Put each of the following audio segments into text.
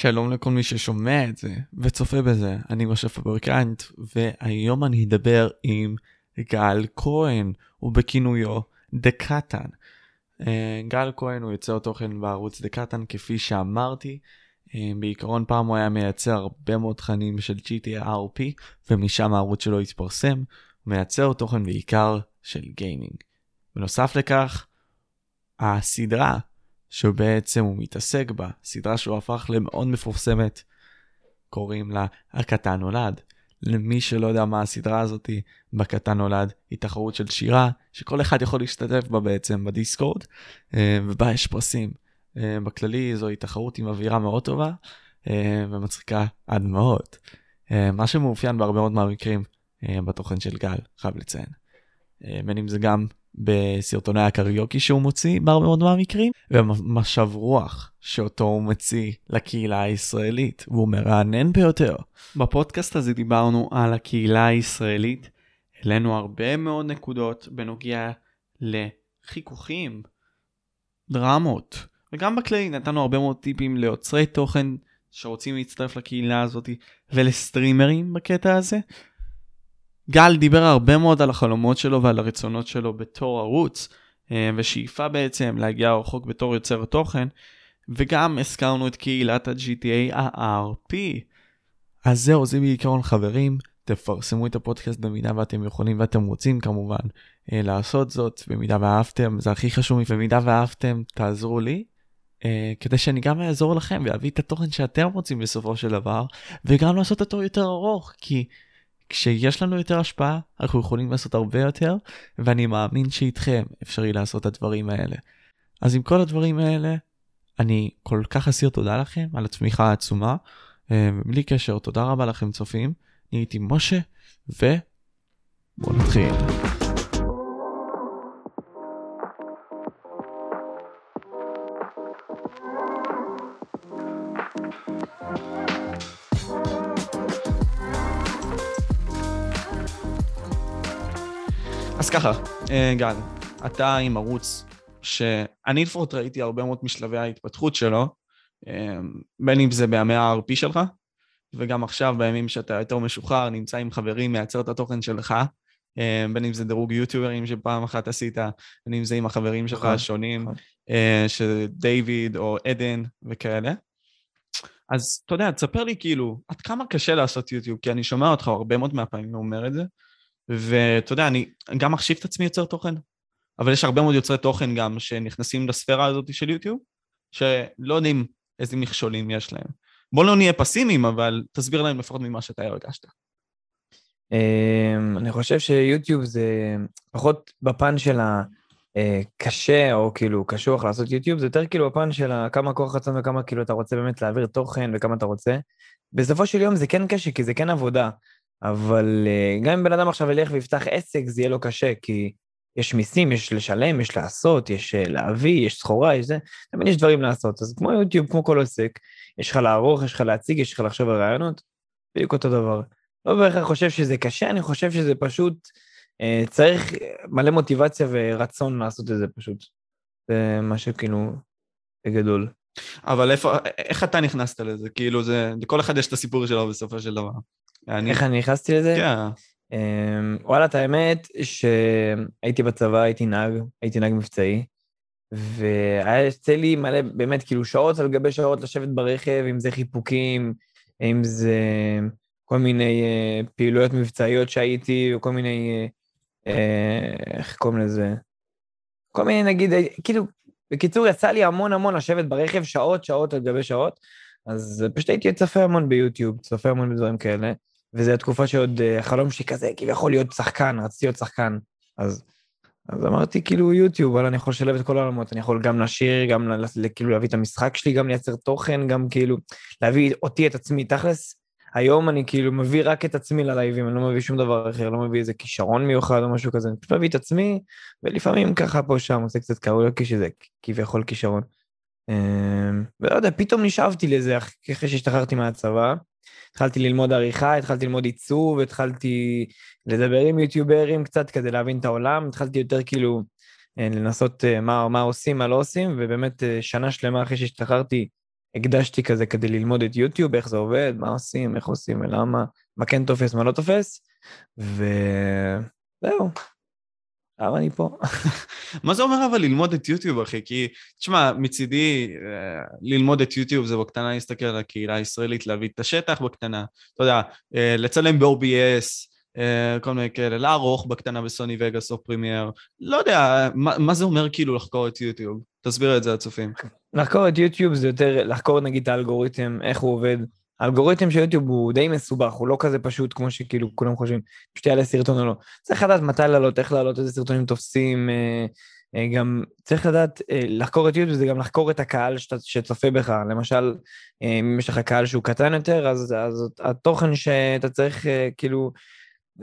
שלום לכל מי ששומע את זה וצופה בזה, אני משה פברקנט, והיום אני אדבר עם גל כהן, ובכינויו דקטן. אה, גל כהן הוא יוצר תוכן בערוץ דקטן כפי שאמרתי, אה, בעיקרון פעם הוא היה מייצר הרבה מאוד תכנים של GTRP, ומשם הערוץ שלו התפרסם, הוא מייצר תוכן בעיקר של גיימינג. בנוסף לכך, הסדרה שבעצם הוא מתעסק בה, סדרה שהוא הפך למאוד מפורסמת, קוראים לה הקטן נולד. למי שלא יודע מה הסדרה הזאתי, בקטן נולד היא תחרות של שירה, שכל אחד יכול להשתתף בה בעצם בדיסקורד, אה, ובה יש פרסים. אה, בכללי זוהי תחרות עם אווירה מאוד טובה, אה, ומצחיקה עד מאוד. מה שמאופיין בהרבה מאוד מהמקרים בתוכן של גל, חייב לציין. בין אם זה גם בסרטוני הקריוקי שהוא מוציא בהרבה מאוד מהמקרים, ומשב רוח שאותו הוא מציא לקהילה הישראלית, והוא מרענן ביותר. בפודקאסט הזה דיברנו על הקהילה הישראלית, העלינו הרבה מאוד נקודות בנוגע לחיכוכים, דרמות, וגם בכללי נתנו הרבה מאוד טיפים ליוצרי תוכן שרוצים להצטרף לקהילה הזאת ולסטרימרים בקטע הזה. גל דיבר הרבה מאוד על החלומות שלו ועל הרצונות שלו בתור ערוץ, אה, ושאיפה בעצם להגיע רחוק בתור יוצר תוכן, וגם הזכרנו את קהילת ה-GTA ה-RP. אז זהו, זה בעיקרון חברים, תפרסמו את הפודקאסט במידה ואתם יכולים ואתם רוצים כמובן אה, לעשות זאת, במידה ואהבתם, זה הכי חשוב, במידה ואהבתם תעזרו לי. Uh, כדי שאני גם אעזור לכם ואביא את התוכן שאתם רוצים בסופו של דבר וגם לעשות אותו יותר ארוך כי כשיש לנו יותר השפעה, אנחנו יכולים לעשות הרבה יותר, ואני מאמין שאיתכם אפשרי לעשות את הדברים האלה. אז עם כל הדברים האלה, אני כל כך אסיר תודה לכם על התמיכה העצומה. אה, בלי קשר, תודה רבה לכם צופים. אני הייתי משה, ובואו נתחיל. אז ככה, אה, גל, אתה עם ערוץ שאני לפחות ראיתי הרבה מאוד משלבי ההתפתחות שלו, אה, בין אם זה בימי ה-RP שלך, וגם עכשיו בימים שאתה יותר משוחרר, נמצא עם חברים, מייצר את התוכן שלך, אה, בין אם זה דירוג יוטיוברים שפעם אחת עשית, בין אם זה עם החברים שלך נכון, השונים, נכון. של דיוויד או עדן וכאלה. אז אתה יודע, תספר לי כאילו, עד כמה קשה לעשות יוטיוב, כי אני שומע אותך הרבה מאוד מהפעמים אומר את זה, ואתה יודע, אני גם מחשיב את עצמי יוצר תוכן, אבל יש הרבה מאוד יוצרי תוכן גם שנכנסים לספירה הזאת של יוטיוב, שלא יודעים איזה מכשולים יש להם. בוא לא נהיה פסימיים, אבל תסביר להם לפחות ממה שאתה הרגשת. אמ, אני חושב שיוטיוב זה פחות בפן של הקשה, או כאילו קשוח לעשות יוטיוב, זה יותר כאילו בפן של כמה כוח רצון וכמה כאילו אתה רוצה באמת להעביר תוכן וכמה אתה רוצה. בסופו של יום זה כן קשה, כי זה כן עבודה. אבל אה, גם אם בן אדם עכשיו ילך ויפתח עסק, זה יהיה לו קשה, כי יש מיסים, יש לשלם, יש לעשות, יש אה, להביא, יש סחורה, יש זה, תמיד יש דברים לעשות. אז כמו יוטיוב, כמו כל עסק, יש לך לערוך, יש לך להציג, יש לך לחשוב על רעיונות, בדיוק אותו דבר. לא בהכרח חושב שזה קשה, אני חושב שזה פשוט, אה, צריך מלא מוטיבציה ורצון לעשות את זה פשוט. זה מה שכאילו, בגדול. אבל איפה, איך אתה נכנסת לזה? כאילו זה, לכל אחד יש את הסיפור שלו בסופו של דבר. אני... איך אני נכנסתי לזה? כן. Um, וואלה, את האמת שהייתי בצבא, הייתי נהג, הייתי נהג מבצעי, והיה יוצא לי מלא, באמת, כאילו שעות על גבי שעות לשבת ברכב, אם זה חיפוקים, אם זה כל מיני uh, פעילויות מבצעיות שהייתי, וכל מיני, uh, איך קוראים לזה? כל מיני, נגיד, כאילו, בקיצור, יצא לי המון המון לשבת ברכב שעות, שעות על גבי שעות, אז פשוט הייתי צופה המון ביוטיוב, צופה המון בדברים כאלה. וזו התקופה שעוד אה, החלום שלי כזה, כביכול להיות שחקן, רציתי להיות שחקן. אז, אז אמרתי, כאילו, יוטיוב, אבל אני יכול לשלב את כל העולמות, אני יכול גם לשיר, גם כאילו להביא את המשחק שלי, גם לייצר תוכן, גם כאילו להביא אותי, את עצמי. תכלס, היום אני כאילו מביא רק את עצמי ללייבים, אני לא מביא שום דבר אחר, לא מביא איזה כישרון מיוחד או משהו כזה, אני פשוט מביא את עצמי, ולפעמים ככה פה שם עושה קצת קראולוקי שזה כביכול כישרון. אמ, ולא יודע, פתאום נשאבתי לזה אחרי שהשתחררתי מהצבא. התחלתי ללמוד עריכה, התחלתי ללמוד עיצוב, התחלתי לדבר עם יוטיוברים קצת כדי להבין את העולם, התחלתי יותר כאילו אה, לנסות אה, מה, מה עושים, מה לא עושים, ובאמת אה, שנה שלמה אחרי שהשתחררתי, הקדשתי כזה כדי ללמוד את יוטיוב, איך זה עובד, מה עושים, איך עושים ולמה, מה כן תופס, מה לא תופס, וזהו. עכשיו אני פה. מה זה אומר אבל ללמוד את יוטיוב, אחי? כי, תשמע, מצידי, אה, ללמוד את יוטיוב זה בקטנה להסתכל על הקהילה הישראלית, להביא את השטח בקטנה, אתה יודע, אה, לצלם ב-OBS, אה, כל מיני כאלה, לערוך בקטנה ב-Sony Vegas או Premiere, לא יודע, מה, מה זה אומר כאילו לחקור את יוטיוב? תסביר את זה לצופים. לחקור את יוטיוב זה יותר לחקור נגיד את האלגוריתם, איך הוא עובד. האלגוריתם של יוטיוב הוא די מסובך, הוא לא כזה פשוט כמו שכאילו כולם חושבים, פשוט יעלה סרטון או לא. צריך לדעת מתי לעלות, איך לעלות, איזה סרטונים תופסים, אה, אה, גם צריך לדעת אה, לחקור את יוטיוב זה גם לחקור את הקהל שאתה, שצופה בך. למשל, אה, אם יש לך קהל שהוא קטן יותר, אז, אז התוכן שאתה צריך אה, כאילו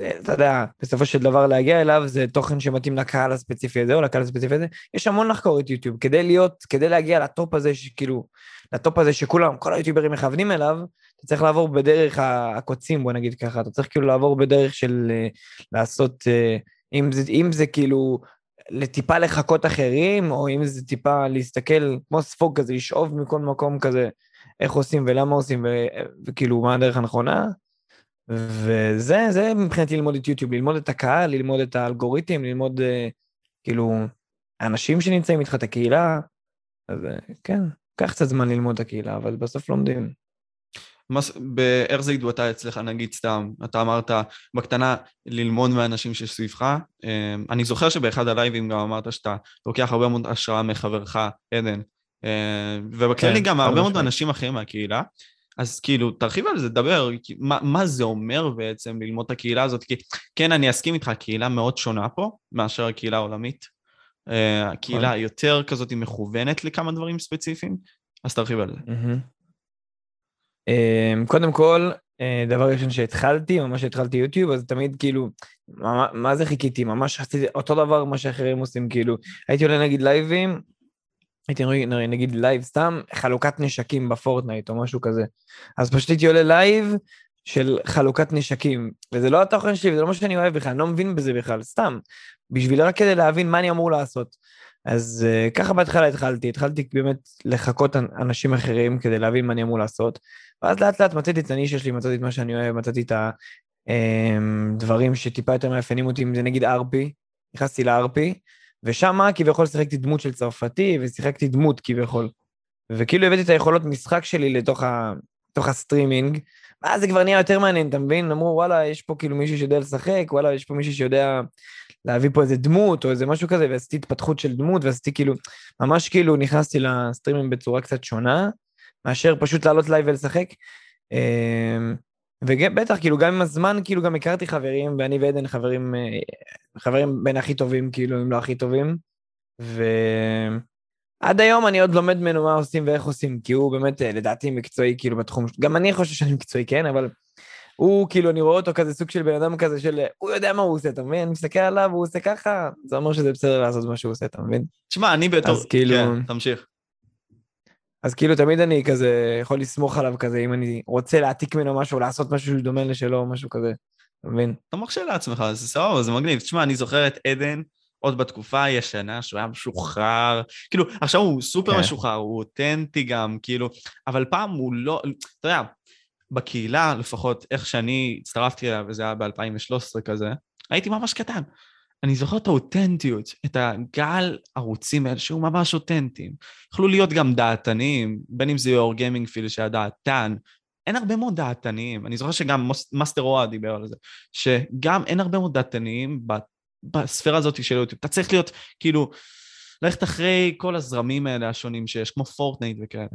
אתה יודע, בסופו של דבר להגיע אליו זה תוכן שמתאים לקהל הספציפי הזה או לקהל הספציפי הזה. יש המון לחקור את יוטיוב כדי להיות, כדי להגיע לטופ הזה שכאילו, לטופ הזה שכולם, כל היוטיוברים מכוונים אליו, אתה צריך לעבור בדרך הקוצים, בוא נגיד ככה, אתה צריך כאילו לעבור בדרך של אה, לעשות, אה, אם זה, אם זה כאילו לטיפה לחכות אחרים, או אם זה טיפה להסתכל כמו ספוג כזה, לשאוב מכל מקום כזה, איך עושים ולמה עושים, וכאילו מה הדרך הנכונה. וזה, זה מבחינתי ללמוד את יוטיוב, ללמוד את הקהל, ללמוד את האלגוריתם, ללמוד uh, כאילו האנשים שנמצאים איתך, את הקהילה. אז uh, כן, קח קצת זמן ללמוד את הקהילה, אבל בסוף לומדים. איך זה התבטא אצלך, נגיד סתם, אתה אמרת בקטנה ללמוד מהאנשים שסביבך. אה, אני זוכר שבאחד הלייבים גם אמרת שאתה לוקח הרבה מאוד השראה מחברך, עדן. ובכללי כן, גם הרבה מאוד אנשים אחרים מהקהילה. אז כאילו, תרחיב על זה, דבר, מה, מה זה אומר בעצם ללמוד את הקהילה הזאת, כי כן, אני אסכים איתך, הקהילה מאוד שונה פה מאשר הקהילה העולמית. Uh, הקהילה נכון. יותר כזאת היא מכוונת לכמה דברים ספציפיים, אז תרחיב על זה. Uh, קודם כל, uh, דבר ראשון שהתחלתי, ממש התחלתי יוטיוב, אז תמיד כאילו, מה, מה זה חיקיתי? ממש עשיתי אותו דבר מה שאחרים עושים, כאילו, הייתי עולה נגיד לייבים, הייתי נגיד לייב סתם חלוקת נשקים בפורטנייט או משהו כזה. אז פשוט הייתי עולה לייב של חלוקת נשקים, וזה לא התוכן שלי, וזה לא מה שאני אוהב בכלל, אני לא מבין בזה בכלל, סתם. בשביל רק כדי להבין מה אני אמור לעשות. אז uh, ככה בהתחלה התחלתי, התחלתי באמת לחקות אנשים אחרים כדי להבין מה אני אמור לעשות, ואז לאט לאט מצאתי את הנישה שלי, מצאתי את מה שאני אוהב, מצאתי את הדברים אמ, שטיפה יותר מאפיינים אותי, אם זה נגיד ארפי, נכנסתי לארפי, ושם כביכול שיחקתי דמות של צרפתי, ושיחקתי דמות כביכול. וכאילו הבאתי את היכולות משחק שלי לתוך, ה... לתוך הסטרימינג, ואז זה כבר נהיה יותר מעניין, אתה מבין? אמרו, וואלה, יש פה כאילו מישהו שיודע לשחק, וואלה, יש פה מישהו שיודע להביא פה איזה דמות, או איזה משהו כזה, ועשיתי התפתחות של דמות, ועשיתי כאילו, ממש כאילו נכנסתי לסטרימינג בצורה קצת שונה, מאשר פשוט לעלות לייב ולשחק. ובטח, כאילו, גם עם הזמן, כאילו, גם הכרתי חברים, ואני ועדן חברים, אה, חברים בין הכי טובים, כאילו, אם לא הכי טובים. ועד היום אני עוד לומד ממנו מה עושים ואיך עושים, כי הוא באמת, אה, לדעתי, מקצועי, כאילו, בתחום, גם אני חושב שאני מקצועי, כן, אבל הוא, כאילו, אני רואה אותו כזה סוג של בן אדם כזה של, הוא יודע מה הוא עושה, אתה מבין? אני מסתכל עליו, הוא עושה ככה, זה אומר שזה בסדר לעשות מה שהוא עושה, אתה מבין? תשמע, אני בתור... אז כאילו... כן, תמשיך. אז כאילו תמיד אני כזה יכול לסמוך עליו כזה, אם אני רוצה להעתיק ממנו משהו, לעשות משהו שדומה לשלו משהו כזה, אתה מבין? אתה מרשה לעצמך, זה סבבה, זה מגניב. תשמע, אני זוכר את עדן עוד בתקופה הישנה, שהוא היה משוחרר, כאילו, עכשיו הוא סופר כן. משוחרר, הוא אותנטי גם, כאילו, אבל פעם הוא לא, אתה יודע, בקהילה, לפחות איך שאני הצטרפתי אליו, וזה היה ב-2013 כזה, הייתי ממש קטן. אני זוכר את האותנטיות, את הגל ערוצים האלה שהיו ממש אותנטיים. יכלו להיות גם דעתניים, בין אם זה יור גיימינג פיל שהיה דעתן. אין הרבה מאוד דעתניים, אני זוכר שגם מאסטר רואה דיבר על זה, שגם אין הרבה מאוד דעתניים בספירה הזאת של יוטיוב. אתה צריך להיות, כאילו, ללכת אחרי כל הזרמים האלה השונים שיש, כמו פורטנייט וכאלה.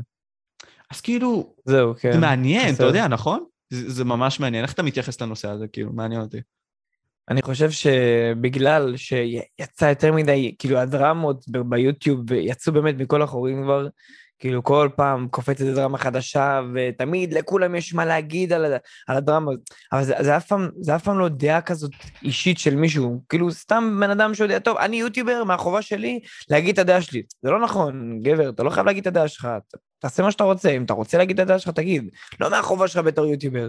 אז כאילו, זהו, כן. זה מעניין, אתה יודע, נכון? זה, זה ממש מעניין. איך אתה מתייחס לנושא הזה, כאילו, מעניין אותי. אני חושב שבגלל שיצא יותר מדי, כאילו הדרמות ביוטיוב יצאו באמת מכל החורים כבר, כאילו כל פעם קופצת דרמה חדשה, ותמיד לכולם יש מה להגיד על, על הדרמה, אבל זה, זה, אף פעם, זה אף פעם לא דעה כזאת אישית של מישהו, כאילו סתם בן אדם שיודע, טוב, אני יוטיובר, מהחובה שלי להגיד את הדעה שלי. זה לא נכון, גבר, אתה לא חייב להגיד את הדעה שלך, אתה, תעשה מה שאתה רוצה, אם אתה רוצה להגיד את הדעה שלך, תגיד. לא מהחובה שלך בתור יוטיובר.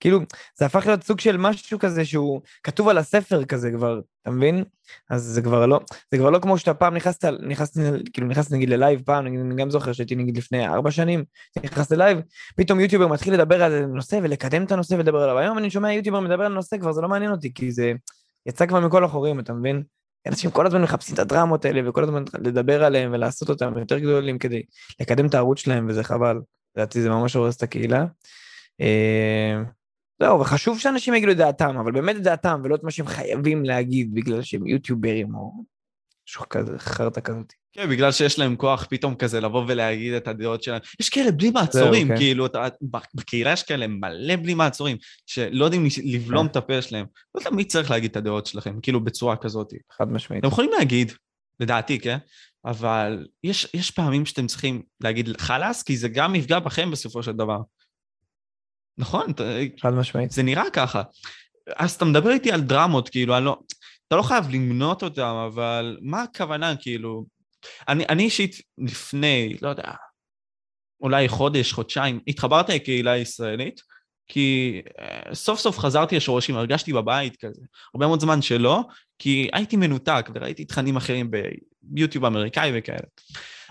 כאילו, זה הפך להיות סוג של משהו כזה שהוא כתוב על הספר כזה כבר, אתה מבין? אז זה כבר לא, זה כבר לא כמו שאתה פעם נכנסת, נכנסת, כאילו נכנסת נגיד ללייב פעם, נגיד, אני גם זוכר שהייתי נגיד לפני ארבע שנים, נכנסת ללייב, פתאום יוטיובר מתחיל לדבר על נושא ולקדם את הנושא ולדבר עליו. היום אני שומע יוטיובר מדבר על נושא, כבר זה לא מעניין אותי, כי זה יצא כבר מכל החורים, אתה מבין? אנשים כל הזמן מחפשים את הדרמות האלה וכל הזמן לדבר עליהם ולעשות אותם יותר גדולים כדי לקדם את הערוץ שלהם וזה חבל. לדעתי זה ממש הורס את הקהילה. אה, זהו, וחשוב שאנשים יגידו את דעתם, אבל באמת את דעתם ולא את מה שהם חייבים להגיד בגלל שהם יוטיוברים או משהו כזה, חרטא כזאת. כן, בגלל שיש להם כוח פתאום כזה לבוא ולהגיד את הדעות שלהם. יש כאלה בלי מעצורים, כן. כאילו, אתה, בקהילה יש כאלה מלא בלי מעצורים, שלא יודעים לבלום כן. את הפה שלהם. לא מי צריך להגיד את הדעות שלכם, כאילו, בצורה כזאת. חד משמעית. אתם יכולים להגיד, לדעתי, כן? אבל יש, יש פעמים שאתם צריכים להגיד חלאס, כי זה גם יפגע בכם בסופו של דבר. נכון? חד משמעית. זה נראה ככה. אז אתה מדבר איתי על דרמות, כאילו, אני לא... אתה לא חייב למנות אותם, אבל מה הכוונה, כאילו... אני, אני אישית לפני, לא יודע, אולי חודש, חודשיים, התחברתי לקהילה הישראלית, כי uh, סוף סוף חזרתי לשורשים, הרגשתי בבית כזה. הרבה מאוד זמן שלא, כי הייתי מנותק וראיתי תכנים אחרים ביוטיוב אמריקאי וכאלה.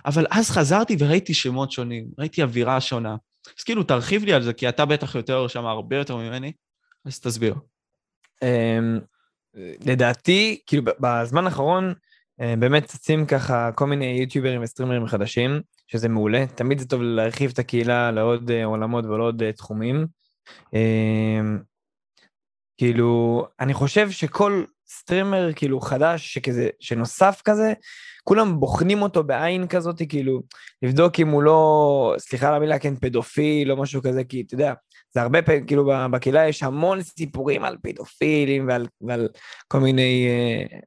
אבל אז חזרתי וראיתי שמות שונים, ראיתי אווירה שונה. אז כאילו, תרחיב לי על זה, כי אתה בטח יותר שם הרבה יותר ממני, אז תסביר. אמ, לדעתי, כאילו, בזמן האחרון, אה, באמת צצים ככה כל מיני יוטיוברים וסטרימרים חדשים, שזה מעולה, תמיד זה טוב להרחיב את הקהילה לעוד אה, עולמות ולעוד אה, תחומים. כאילו, אני חושב שכל סטרימר כאילו חדש שכזה, שנוסף כזה, כולם בוחנים אותו בעין כזאת, כאילו, לבדוק אם הוא לא, סליחה על המילה, כן, פדופיל או משהו כזה, כי אתה יודע, זה הרבה פעמים, כאילו בקהילה יש המון סיפורים על פדופילים ועל, ועל כל מיני אה,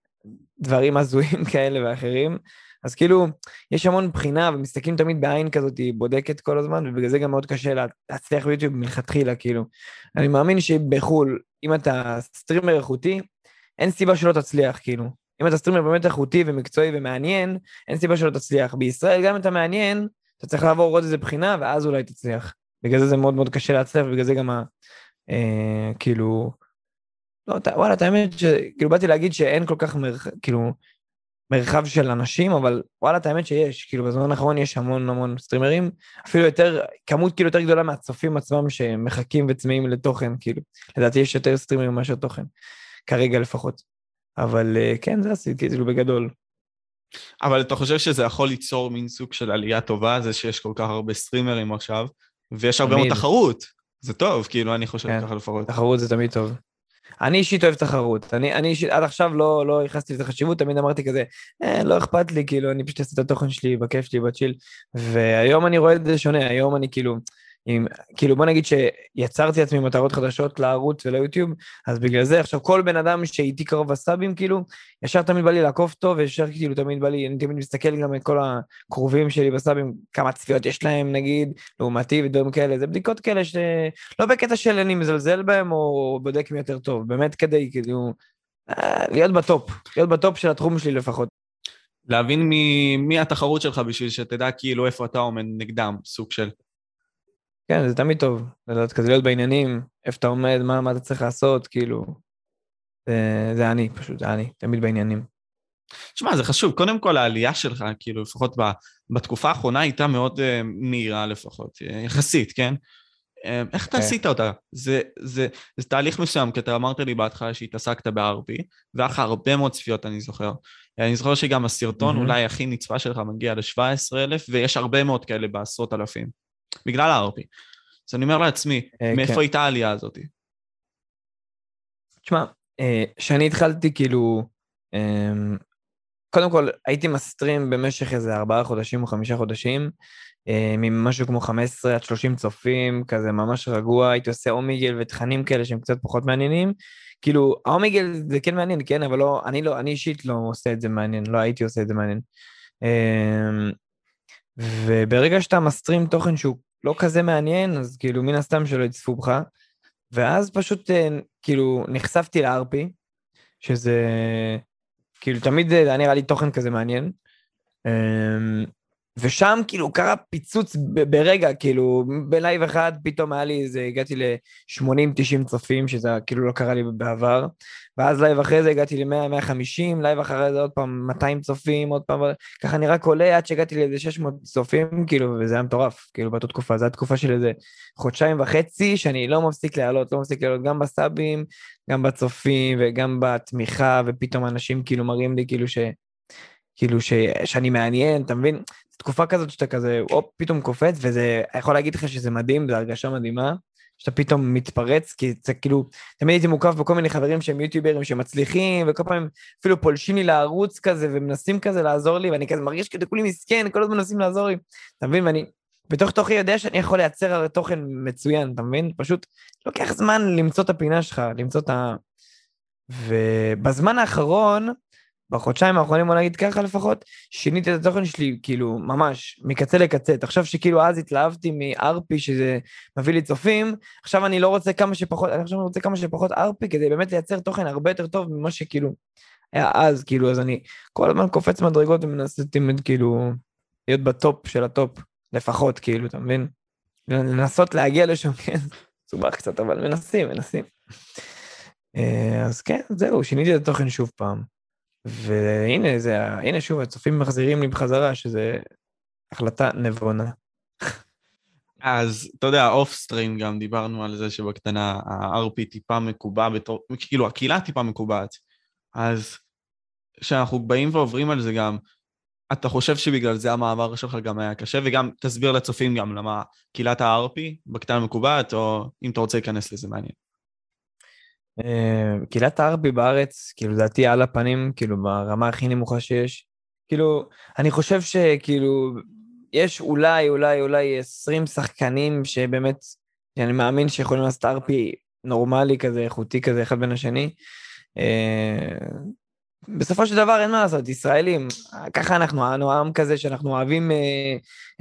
דברים הזויים כאלה ואחרים. אז כאילו, יש המון בחינה ומסתכלים תמיד בעין כזאת, היא בודקת כל הזמן, ובגלל זה גם מאוד קשה להצליח ביוטיוב מלכתחילה, כאילו. אני מאמין שבחו"ל, אם אתה סטרימר איכותי, אין סיבה שלא תצליח, כאילו. אם אתה סטרימר באמת איכותי ומקצועי ומעניין, אין סיבה שלא תצליח. בישראל, גם אם אתה מעניין, אתה צריך לעבור עוד איזה בחינה, ואז אולי תצליח. בגלל זה זה מאוד מאוד קשה להצליח, ובגלל זה גם ה... אה, כאילו... לא, אתה, וואלה, את האמת שכאילו באתי להגיד שאין כל כך מרחב, כאילו, מרחב של אנשים, אבל וואלה, את האמת שיש, כאילו בזמן האחרון יש המון המון סטרימרים, אפילו יותר, כמות כאילו יותר גדולה מהצופים עצמם שמחכים וצמאים לתוכן, כאילו, לדעתי יש יותר סטרימרים מאשר תוכן, כרגע לפחות. אבל אה, כן, זה עשיתי, כאילו בגדול. אבל אתה חושב שזה יכול ליצור מין סוג של עלייה טובה, זה שיש כל כך הרבה סטרימרים עכשיו, ויש הרבה מאוד תחרות. זה טוב, כאילו, אני חושב כן. ככה לפחות. תחרות זה תמיד טוב. אני אישית אוהב תחרות. אני, אני אישית, עד עכשיו לא, לא ייחסתי לזה חשיבות, תמיד אמרתי כזה, אה, לא אכפת לי, כאילו, אני פשוט אעשה את התוכן שלי, בכיף שלי, בצ'יל. והיום אני רואה את זה שונה, היום אני כאילו, עם, כאילו בוא נגיד שיצרתי לעצמי מטרות חדשות לערוץ וליוטיוב, אז בגלל זה עכשיו כל בן אדם שאיתי קרוב בסאבים, כאילו, ישר תמיד בא לי לעקוב טוב, וישר כאילו תמיד בא לי, אני תמיד מסתכל גם על כל הקרובים שלי בסאבים, כמה צפיות יש להם נגיד, לעומתי ודברים כאלה, זה בדיקות כאלה שלא בקטע של אני מזלזל בהם או בודק מי יותר טוב, באמת כדי כאילו, אה, להיות בטופ, להיות בטופ של התחום שלי לפחות. להבין מי, מי התחרות שלך בשביל שתדע כאילו איפה אתה עומד נגדם, סוג של. כן, זה תמיד טוב, לדעת כזה להיות בעניינים, איפה אתה עומד, מה, מה אתה צריך לעשות, כאילו. זה, זה אני, פשוט, זה אני, תמיד בעניינים. תשמע, זה חשוב. קודם כל, העלייה שלך, כאילו, לפחות ב, בתקופה האחרונה, הייתה מאוד uh, מהירה לפחות, uh, יחסית, כן? Uh, איך אתה okay. כן. עשית אותה? זה, זה, זה תהליך מסוים, כי אתה אמרת לי בהתחלה שהתעסקת ב-RP, לך הרבה מאוד צפיות, אני זוכר. אני זוכר שגם הסרטון mm-hmm. אולי הכי נצפה שלך מגיע ל-17,000, ויש הרבה מאוד כאלה בעשרות אלפים. בגלל ה-RP. אז אני אומר לעצמי, אה, מאיפה כן. הייתה העלייה הזאת? תשמע, כשאני אה, התחלתי כאילו, אמ, קודם כל הייתי מסטרים במשך איזה ארבעה חודשים או חמישה חודשים, אה, ממשהו כמו 15 עד 30 צופים, כזה ממש רגוע, הייתי עושה אומיגל ותכנים כאלה שהם קצת פחות מעניינים. כאילו, האומיגל זה כן מעניין, כן, אבל לא, אני לא, אני אישית לא עושה את זה מעניין, לא הייתי עושה את זה מעניין. אמ, וברגע שאתה מסטרים תוכן שהוא לא כזה מעניין, אז כאילו מן הסתם שלא יצפו בך. ואז פשוט אה, כאילו נחשפתי לארפי, שזה כאילו תמיד זה היה נראה לי תוכן כזה מעניין. ושם כאילו קרה פיצוץ ברגע, כאילו בלייב אחד פתאום היה לי איזה, הגעתי ל-80-90 צופים, שזה כאילו לא קרה לי בעבר, ואז לייב אחרי זה הגעתי ל-100-150, לייב אחרי זה עוד פעם 200 צופים, עוד פעם, ככה אני רק עולה עד שהגעתי לאיזה 600 צופים, כאילו, וזה היה מטורף, כאילו באותה תקופה, זו הייתה תקופה של איזה חודשיים וחצי, שאני לא מפסיק לעלות, לא מפסיק לעלות גם בסאבים, גם בצופים וגם בתמיכה, ופתאום אנשים כאילו מראים לי כאילו ש... כאילו ש... שאני מעניין, אתה מבין? תקופה כזאת שאתה כזה, הופ, פתאום קופץ, וזה, אני יכול להגיד לך שזה מדהים, זו הרגשה מדהימה, שאתה פתאום מתפרץ, כי זה כאילו, תמיד הייתי מוקף בכל מיני חברים שהם יוטיוברים שמצליחים, וכל פעם אפילו פולשים לי לערוץ כזה, ומנסים כזה לעזור לי, ואני כזה מרגיש כאילו כולי מסכן, כל הזמן מנסים לעזור לי, אתה מבין? ואני בתוך תוכי יודע שאני יכול לייצר תוכן מצוין, אתה מבין? פשוט לוקח זמן למצוא את הפינה שלך, למצוא את ה... ובזמן האחרון, בחודשיים האחרונים, בוא נגיד ככה לפחות, שיניתי את התוכן שלי, כאילו, ממש, מקצה לקצה. תחשוב שכאילו אז התלהבתי מארפי, שזה מביא לי צופים, עכשיו אני לא רוצה כמה שפחות, אני עכשיו רוצה כמה שפחות ארפי, כדי באמת לייצר תוכן הרבה יותר טוב ממה שכאילו היה אז, כאילו, אז אני כל הזמן קופץ מדרגות ומנסה תמיד, כאילו, להיות בטופ של הטופ, לפחות, כאילו, אתה מבין? לנסות להגיע לשם, כן, מסובך קצת, אבל מנסים, מנסים. אה, אז כן, זהו, שיניתי את התוכן שוב פעם. והנה, זה, הנה שוב, הצופים מחזירים לי בחזרה, שזה החלטה נבונה. אז אתה יודע, אוף סטרים גם דיברנו על זה שבקטנה ה-RP טיפה מקובע בתור, כאילו הקהילה טיפה מקובעת. אז כשאנחנו באים ועוברים על זה גם, אתה חושב שבגלל זה המעבר שלך גם היה קשה, וגם תסביר לצופים גם למה קהילת ה-RP בקטנה מקובעת, או אם אתה רוצה להיכנס לזה מעניין. אה, קהילת הארבי בארץ, כאילו לדעתי על הפנים, כאילו ברמה הכי נמוכה שיש. כאילו, אני חושב שכאילו, יש אולי, אולי, אולי 20 שחקנים שבאמת, אני מאמין שיכולים לעשות ארפי נורמלי כזה, איכותי כזה, אחד בין השני. אה, בסופו של דבר אין מה לעשות, ישראלים, ככה אנחנו, אנו עם כזה שאנחנו אוהבים אה,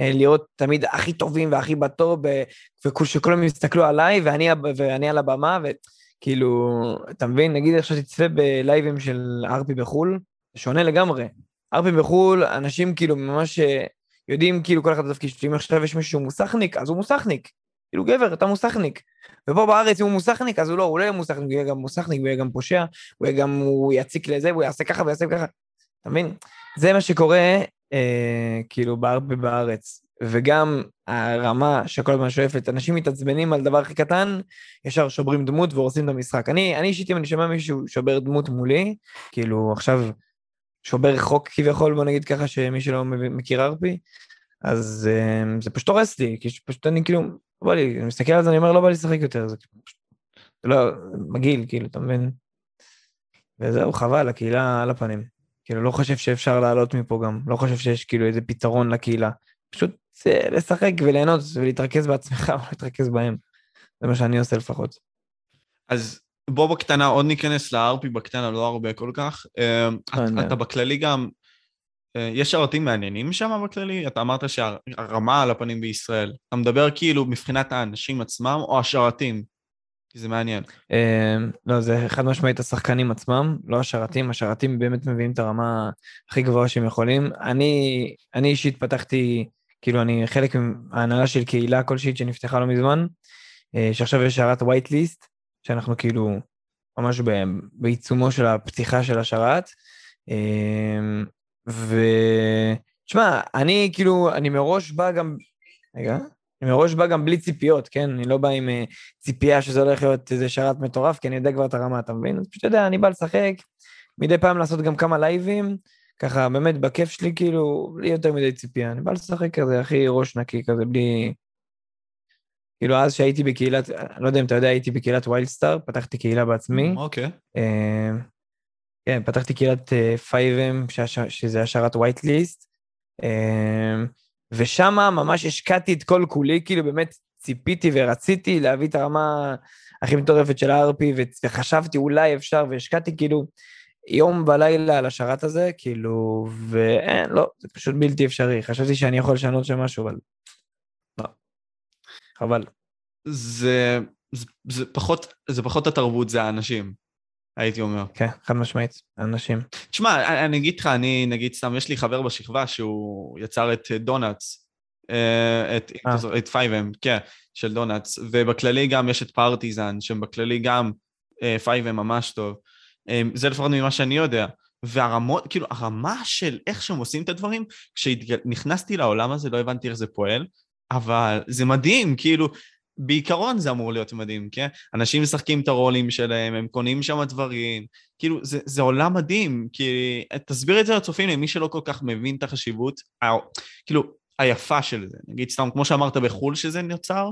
אה, להיות תמיד הכי טובים והכי בטוב, ושכולם יסתכלו עליי ואני, ואני על הבמה, ו... כאילו, אתה מבין, נגיד עכשיו תצפה בלייבים של ארפי בחו"ל, שונה לגמרי. ארפי בחו"ל, אנשים כאילו ממש אה, יודעים כאילו כל אחד את התפקיד שלו, אם עכשיו יש מישהו מוסכניק, אז הוא מוסכניק. כאילו גבר, אתה מוסכניק. ופה בארץ אם הוא מוסכניק, אז הוא לא, הוא לא יהיה מוסכניק, הוא יהיה גם מוסכניק, הוא יהיה גם פושע, הוא יהיה גם, הוא יציק לזה, הוא יעשה ככה ויעשה ככה. אתה מבין? זה מה שקורה, אה, כאילו, בארפי בארץ. וגם הרמה שכל הזמן שואפת, אנשים מתעצבנים על דבר הכי קטן, ישר שוברים דמות והורסים את המשחק. אני, אישית, אם אני שומע מישהו שובר דמות מולי, כאילו עכשיו שובר חוק כביכול, בוא נגיד ככה, שמי שלא מכיר ארפי, אז um, זה פשוט הורס לי, כי פשוט אני כאילו, בא לי, אני מסתכל על זה, אני אומר, לא בא לי לשחק יותר, זה פשוט, לא, מגעיל, כאילו, אתה מבין? וזהו, חבל, הקהילה על הפנים. כאילו, לא חושב שאפשר לעלות מפה גם, לא חושב שיש כאילו איזה פתרון לקהילה. פשוט לשחק וליהנות ולהתרכז בעצמך ולהתרכז בהם. זה מה שאני עושה לפחות. אז בוא בקטנה עוד ניכנס לארפי בקטנה, לא הרבה כל כך. אה, לא אתה בכללי גם, אה, יש שרתים מעניינים שם בכללי? אתה אמרת שהרמה על הפנים בישראל. אתה מדבר כאילו מבחינת האנשים עצמם או השרתים? כי זה מעניין. אה, לא, זה חד משמעית השחקנים עצמם, לא השרתים. השרתים באמת מביאים את הרמה הכי גבוהה שהם יכולים. אני אישית פתחתי... כאילו אני חלק מההנהלה של קהילה כלשהי שנפתחה לא מזמן, אה, שעכשיו יש שרת white list, שאנחנו כאילו ממש בעיצומו של הפתיחה של השרת. אה, ותשמע, אני כאילו, אני מראש בא גם, רגע, אני מראש בא גם בלי ציפיות, כן? אני לא בא עם uh, ציפייה שזה הולך להיות איזה שרת מטורף, כי אני יודע כבר את הרמה, אתה מבין? אז פשוט יודע, אני בא לשחק, מדי פעם לעשות גם כמה לייבים, ככה באמת בכיף שלי כאילו, בלי יותר מדי ציפייה. אני בא לשחק כזה, הכי ראש נקי כזה, בלי... כאילו אז שהייתי בקהילת, לא יודע אם אתה יודע, הייתי בקהילת ויילד סטאר, פתחתי קהילה בעצמי. אוקיי. Okay. אה, כן, פתחתי קהילת 5M, אה, שזה השארת ווייט ליסט. אה, ושם ממש השקעתי את כל כולי, כאילו באמת ציפיתי ורציתי להביא את הרמה הכי מטורפת של ה-RP, וחשבתי אולי אפשר, והשקעתי כאילו יום ולילה על השרת הזה, כאילו, ואין, לא, זה פשוט בלתי אפשרי. חשבתי שאני יכול לשנות שם משהו, אבל לא. חבל. זה, זה, זה פחות, זה פחות התרבות, זה האנשים. הייתי אומר. כן, חד משמעית, אנשים. תשמע, אני, אני אגיד לך, אני נגיד סתם, יש לי חבר בשכבה שהוא יצר את דונלדס, אה, את, אה. את 5M, כן, של דונלדס, ובכללי גם יש את פרטיזן, שהם בכללי גם 5M ממש טוב. זה לפחות ממה שאני יודע. והרמות, כאילו, הרמה של איך שהם עושים את הדברים, כשנכנסתי לעולם הזה לא הבנתי איך זה פועל, אבל זה מדהים, כאילו, בעיקרון זה אמור להיות מדהים, כן? אנשים משחקים את הרולים שלהם, הם קונים שם דברים, כאילו, זה, זה עולם מדהים, כי תסביר את זה לצופים, למי שלא כל כך מבין את החשיבות, ה, כאילו, היפה של זה. נגיד סתם, כמו שאמרת בחו"ל שזה נוצר,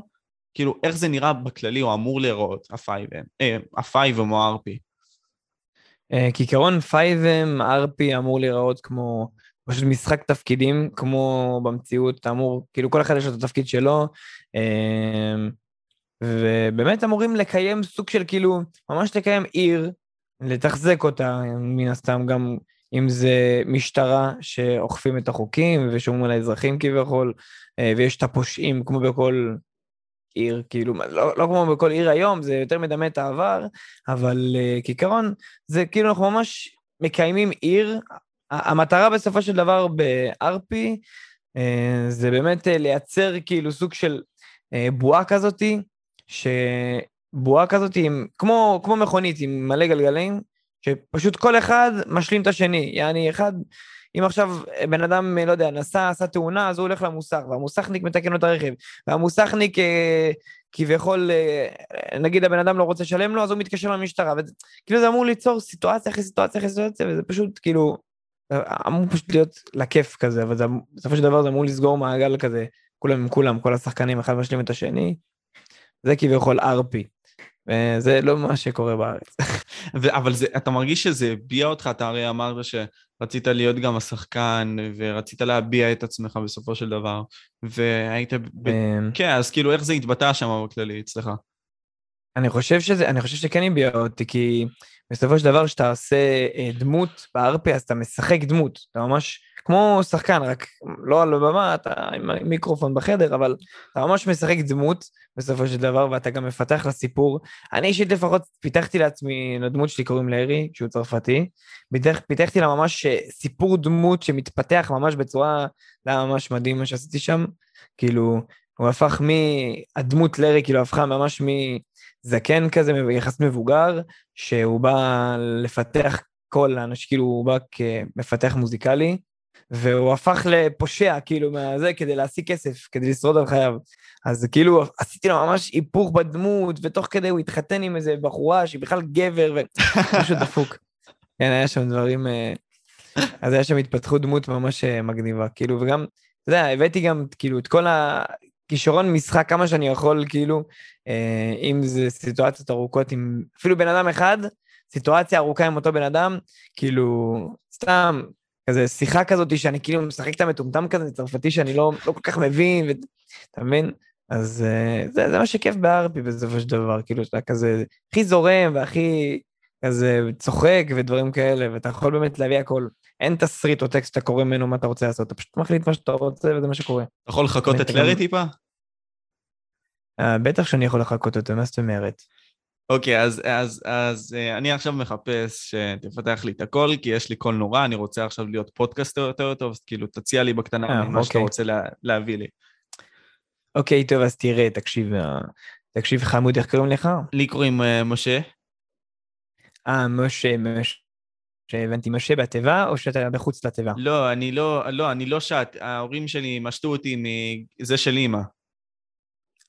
כאילו, איך זה נראה בכללי, או אמור להיראות, ה-5M, אה, או ה-RP. אה, כעיקרון 5M, RP אמור להיראות כמו פשוט משחק תפקידים, כמו במציאות, אמור, כאילו כל אחד יש לו את התפקיד שלו, אה, ובאמת אמורים לקיים סוג של כאילו, ממש לקיים עיר, לתחזק אותה, מן הסתם גם אם זה משטרה שאוכפים את החוקים ושומרים על האזרחים כביכול, אה, ויש את הפושעים כמו בכל עיר, כאילו, לא, לא כמו בכל עיר היום, זה יותר מדמה את העבר, אבל uh, כעיקרון, זה כאילו אנחנו ממש מקיימים עיר. המטרה בסופו של דבר ב-RP uh, זה באמת uh, לייצר כאילו סוג של uh, בועה כזאתי, שבועה כזאתי עם, כמו, כמו מכונית עם מלא גלגלים, שפשוט כל אחד משלים את השני, יעני אחד אם עכשיו בן אדם, לא יודע, נסע, עשה תאונה, אז הוא הולך למוסך, והמוסכניק מתקן לו את הרכב, והמוסכניק אה, כביכול, אה, נגיד הבן אדם לא רוצה לשלם לו, אז הוא מתקשר למשטרה, וכאילו זה אמור ליצור סיטואציה אחרי סיטואציה אחרי סיטואציה, וזה פשוט כאילו, אמור פשוט להיות לכיף כזה, אבל בסופו של דבר זה אמור לסגור מעגל כזה, כולם עם כולם, כל השחקנים אחד משלים את השני, זה כביכול RP. וזה לא מה שקורה בארץ. אבל זה, אתה מרגיש שזה הביע אותך, אתה הרי אמרת שרצית להיות גם השחקן, ורצית להביע את עצמך בסופו של דבר, והיית... ב... אמ. כן, אז כאילו איך זה התבטא שם בכללי אצלך? אני חושב שזה, אני חושב שכן הביע אותי, כי בסופו של דבר כשאתה עושה אה, דמות בארפי, אז אתה משחק דמות, אתה ממש כמו שחקן, רק לא על הבמה, אתה עם מיקרופון בחדר, אבל אתה ממש משחק דמות בסופו של דבר, ואתה גם מפתח לסיפור. אני אישית לפחות פיתחתי לעצמי, לדמות שלי קוראים לארי, שהוא צרפתי, פיתח, פיתחתי לה ממש אה, סיפור דמות שמתפתח ממש בצורה, זה היה ממש מדהים מה שעשיתי שם, כאילו, הוא הפך מ... הדמות לארי כאילו הפכה ממש מזקן כזה, יחסית מבוגר, שהוא בא לפתח כל האנשים, כאילו הוא בא כמפתח מוזיקלי, והוא הפך לפושע, כאילו, מהזה, כדי להשיג כסף, כדי לשרוד על חייו. אז כאילו, עשיתי לו ממש היפוך בדמות, ותוך כדי הוא התחתן עם איזה בחורה שהיא בכלל גבר, ומשהו דפוק. כן, היה שם דברים... אה, אז היה שם התפתחות דמות ממש אה, מגניבה, כאילו, וגם, אתה יודע, הבאתי גם, כאילו, את כל הכישרון משחק כמה שאני יכול, כאילו, אה, אם זה סיטואציות ארוכות עם אפילו בן אדם אחד, סיטואציה ארוכה עם אותו בן אדם, כאילו, סתם, כזה שיחה כזאת שאני כאילו משחק את המטומטם כזה, צרפתי שאני לא, לא כל כך מבין. אתה מבין? אז uh, זה, זה מה שכיף בארפי בסופו של דבר, כאילו שאתה כזה הכי זורם והכי כזה צוחק ודברים כאלה, ואתה יכול באמת להביא הכל. אין תסריט או טקסט שאתה קורא ממנו מה אתה רוצה לעשות, אתה פשוט מחליט מה שאתה רוצה וזה מה שקורה. אתה יכול לחכות את לארי טיפה? Uh, בטח שאני יכול לחקות אותו, מה זאת אומרת? אוקיי, אז, אז, אז אה, אני עכשיו מחפש שתפתח לי את הכל, כי יש לי קול נורא, אני רוצה עכשיו להיות פודקאסטר יותר טוב, אז כאילו תציע לי בקטנה אה, מה אוקיי. שאתה רוצה לה, להביא לי. אוקיי, טוב, אז תראה, תקשיב, אה, תקשיב חמוד, איך קוראים לך? לי קוראים משה. אה, משה, משה. שהבנתי, משה בתיבה, או שאתה מחוץ לתיבה? לא, אני לא, לא, אני לא שט, ההורים שלי משתו אותי מזה של אימא.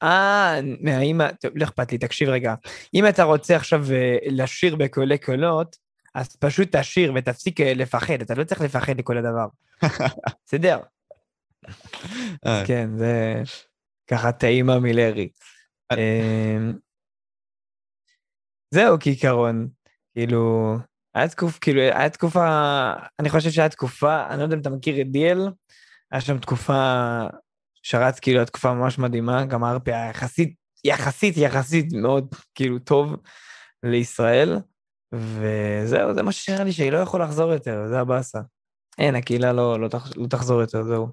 אה, מהאימא, טוב, לא אכפת לי, תקשיב רגע. אם אתה רוצה עכשיו אה, לשיר בקולי קולות, אז פשוט תשיר ותפסיק אה, לפחד, אתה לא צריך לפחד לכל הדבר. בסדר. אה. כן, זה ככה טעימה מלארי. אמ, זהו כעיקרון, כאילו, היה תקופה, כאילו, היה תקופה, אני חושב שהיה תקופה, אני לא יודע אם אתה מכיר את דיאל, היה שם תקופה שרץ כאילו התקופה ממש מדהימה, גם הארפי היה יחסית, יחסית, יחסית מאוד כאילו טוב לישראל, וזהו, זה מה שנראה לי שהיא לא יכולה לחזור יותר, זה הבאסה. אין, הקהילה לא, לא, תח, לא תחזור יותר, זהו.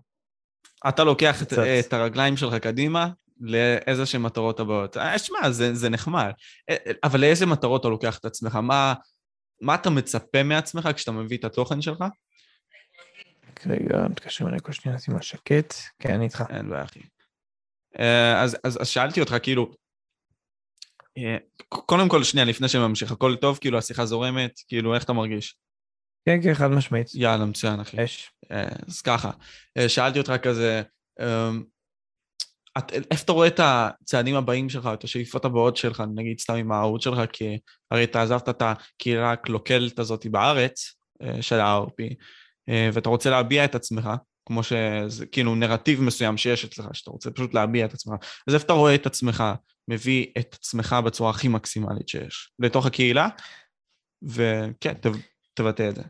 אתה לוקח את, את הרגליים שלך קדימה לאיזה שהן מטרות הבאות. אה, שמע, זה, זה נחמד. אה, אבל לאיזה מטרות אתה לוקח את עצמך? מה, מה אתה מצפה מעצמך כשאתה מביא את התוכן שלך? רגע, מתקשר אליי כל שנייה, שים על שקט. כן, אני איתך. אין בעיה, אחי. אה, אז, אז, אז שאלתי אותך, כאילו, אה, קודם כל, שנייה, לפני שממשיך, הכל טוב? כאילו, השיחה זורמת? כאילו, איך אתה מרגיש? כן, כן, חד משמעית. יאללה, מצוין, אחי. אש. אה, אז ככה, שאלתי אותך כזה, אמ, את, איפה אתה רואה את הצעדים הבאים שלך, את השאיפות הבאות שלך, נגיד סתם עם הערוץ שלך, כי הרי אתה עזבת את הקהילה הקלוקלת הזאת בארץ, של ה-RP, ואתה רוצה להביע את עצמך, כמו שזה כאילו נרטיב מסוים שיש אצלך, שאתה רוצה פשוט להביע את עצמך. אז איפה אתה רואה את עצמך מביא את עצמך בצורה הכי מקסימלית שיש לתוך הקהילה, וכן, תבטא את זה.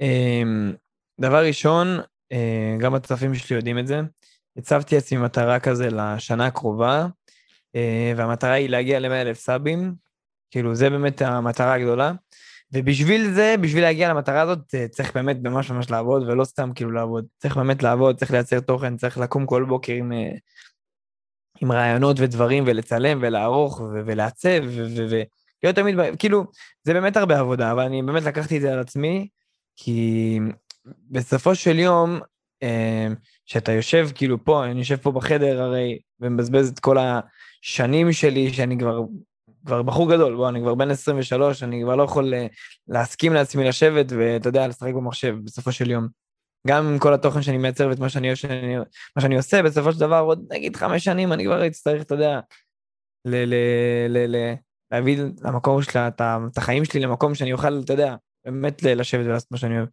אמ, דבר ראשון, אה, גם הצופים שלי יודעים את זה, הצבתי לעצמי מטרה כזה לשנה הקרובה, אה, והמטרה היא להגיע ל-100 אלף סאבים, כאילו זה באמת המטרה הגדולה. ובשביל זה, בשביל להגיע למטרה הזאת, אה, צריך באמת ממש ממש לעבוד, ולא סתם כאילו לעבוד. צריך באמת לעבוד, צריך לייצר תוכן, צריך לקום כל בוקר עם, אה, עם רעיונות ודברים, ולצלם, ולערוך, ולעצב, ולהיות תמיד, כאילו, זה באמת הרבה עבודה, אבל אני באמת לקחתי את זה על עצמי, כי בסופו של יום, אה, שאתה יושב כאילו פה, אני יושב פה בחדר הרי, ומבזבז את כל השנים שלי, שאני כבר כבר בחור גדול, בוא, אני כבר בן 23, אני כבר לא יכול אה, להסכים לעצמי לשבת ואתה יודע, לשחק במחשב בסופו של יום. גם עם כל התוכן שאני מייצר ואת מה שאני, שאני, מה שאני עושה, בסופו של דבר, עוד נגיד חמש שנים, אני כבר אצטרך, אתה יודע, ל, ל, ל, ל, להביא למקום שלה, את, את החיים שלי למקום שאני אוכל, אתה יודע, באמת לשבת ולעשות מה שאני אוהב.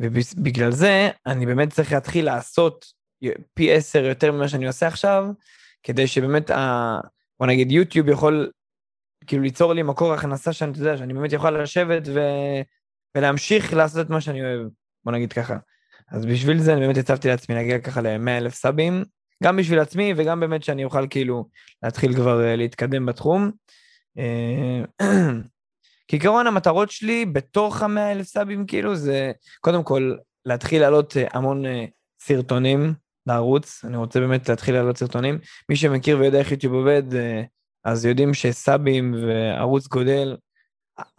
ובגלל זה, אני באמת צריך להתחיל לעשות פי עשר יותר ממה שאני עושה עכשיו, כדי שבאמת בוא נגיד יוטיוב יכול כאילו ליצור לי מקור הכנסה שאני, אתה יודע, שאני באמת יכול לשבת ו... ולהמשיך לעשות את מה שאני אוהב, בוא נגיד ככה. אז בשביל זה אני באמת הצבתי לעצמי להגיע ככה ל-100 אלף סאבים, גם בשביל עצמי וגם באמת שאני אוכל כאילו להתחיל כבר uh, להתקדם בתחום. כעיקרון המטרות שלי בתוך המאה אלף סאבים כאילו זה קודם כל להתחיל לעלות uh, המון uh, סרטונים לערוץ, אני רוצה באמת להתחיל לעלות סרטונים. מי שמכיר ויודע איך יוטיוב עובד, אה, אז יודעים שסאבים וערוץ גודל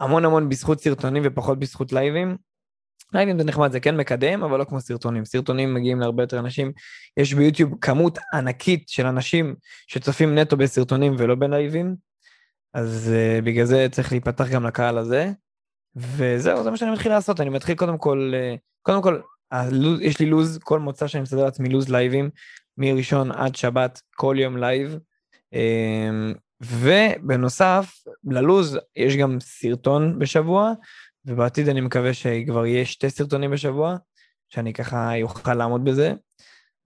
המון המון בזכות סרטונים ופחות בזכות לייבים. לייבים זה נחמד, זה כן מקדם, אבל לא כמו סרטונים. סרטונים מגיעים להרבה יותר אנשים. יש ביוטיוב כמות ענקית של אנשים שצופים נטו בסרטונים ולא בלייבים, אז uh, בגלל זה צריך להיפתח גם לקהל הזה. וזהו, זה מה שאני מתחיל לעשות, אני מתחיל קודם כל, uh, קודם כל הלו"ז, יש לי לו"ז, כל מוצ"ש שאני מסדר לעצמי לו"ז לייבים, מראשון עד שבת, כל יום לייב. אמ, ובנוסף, ללו"ז יש גם סרטון בשבוע, ובעתיד אני מקווה שכבר יהיה שתי סרטונים בשבוע, שאני ככה אוכל לעמוד בזה.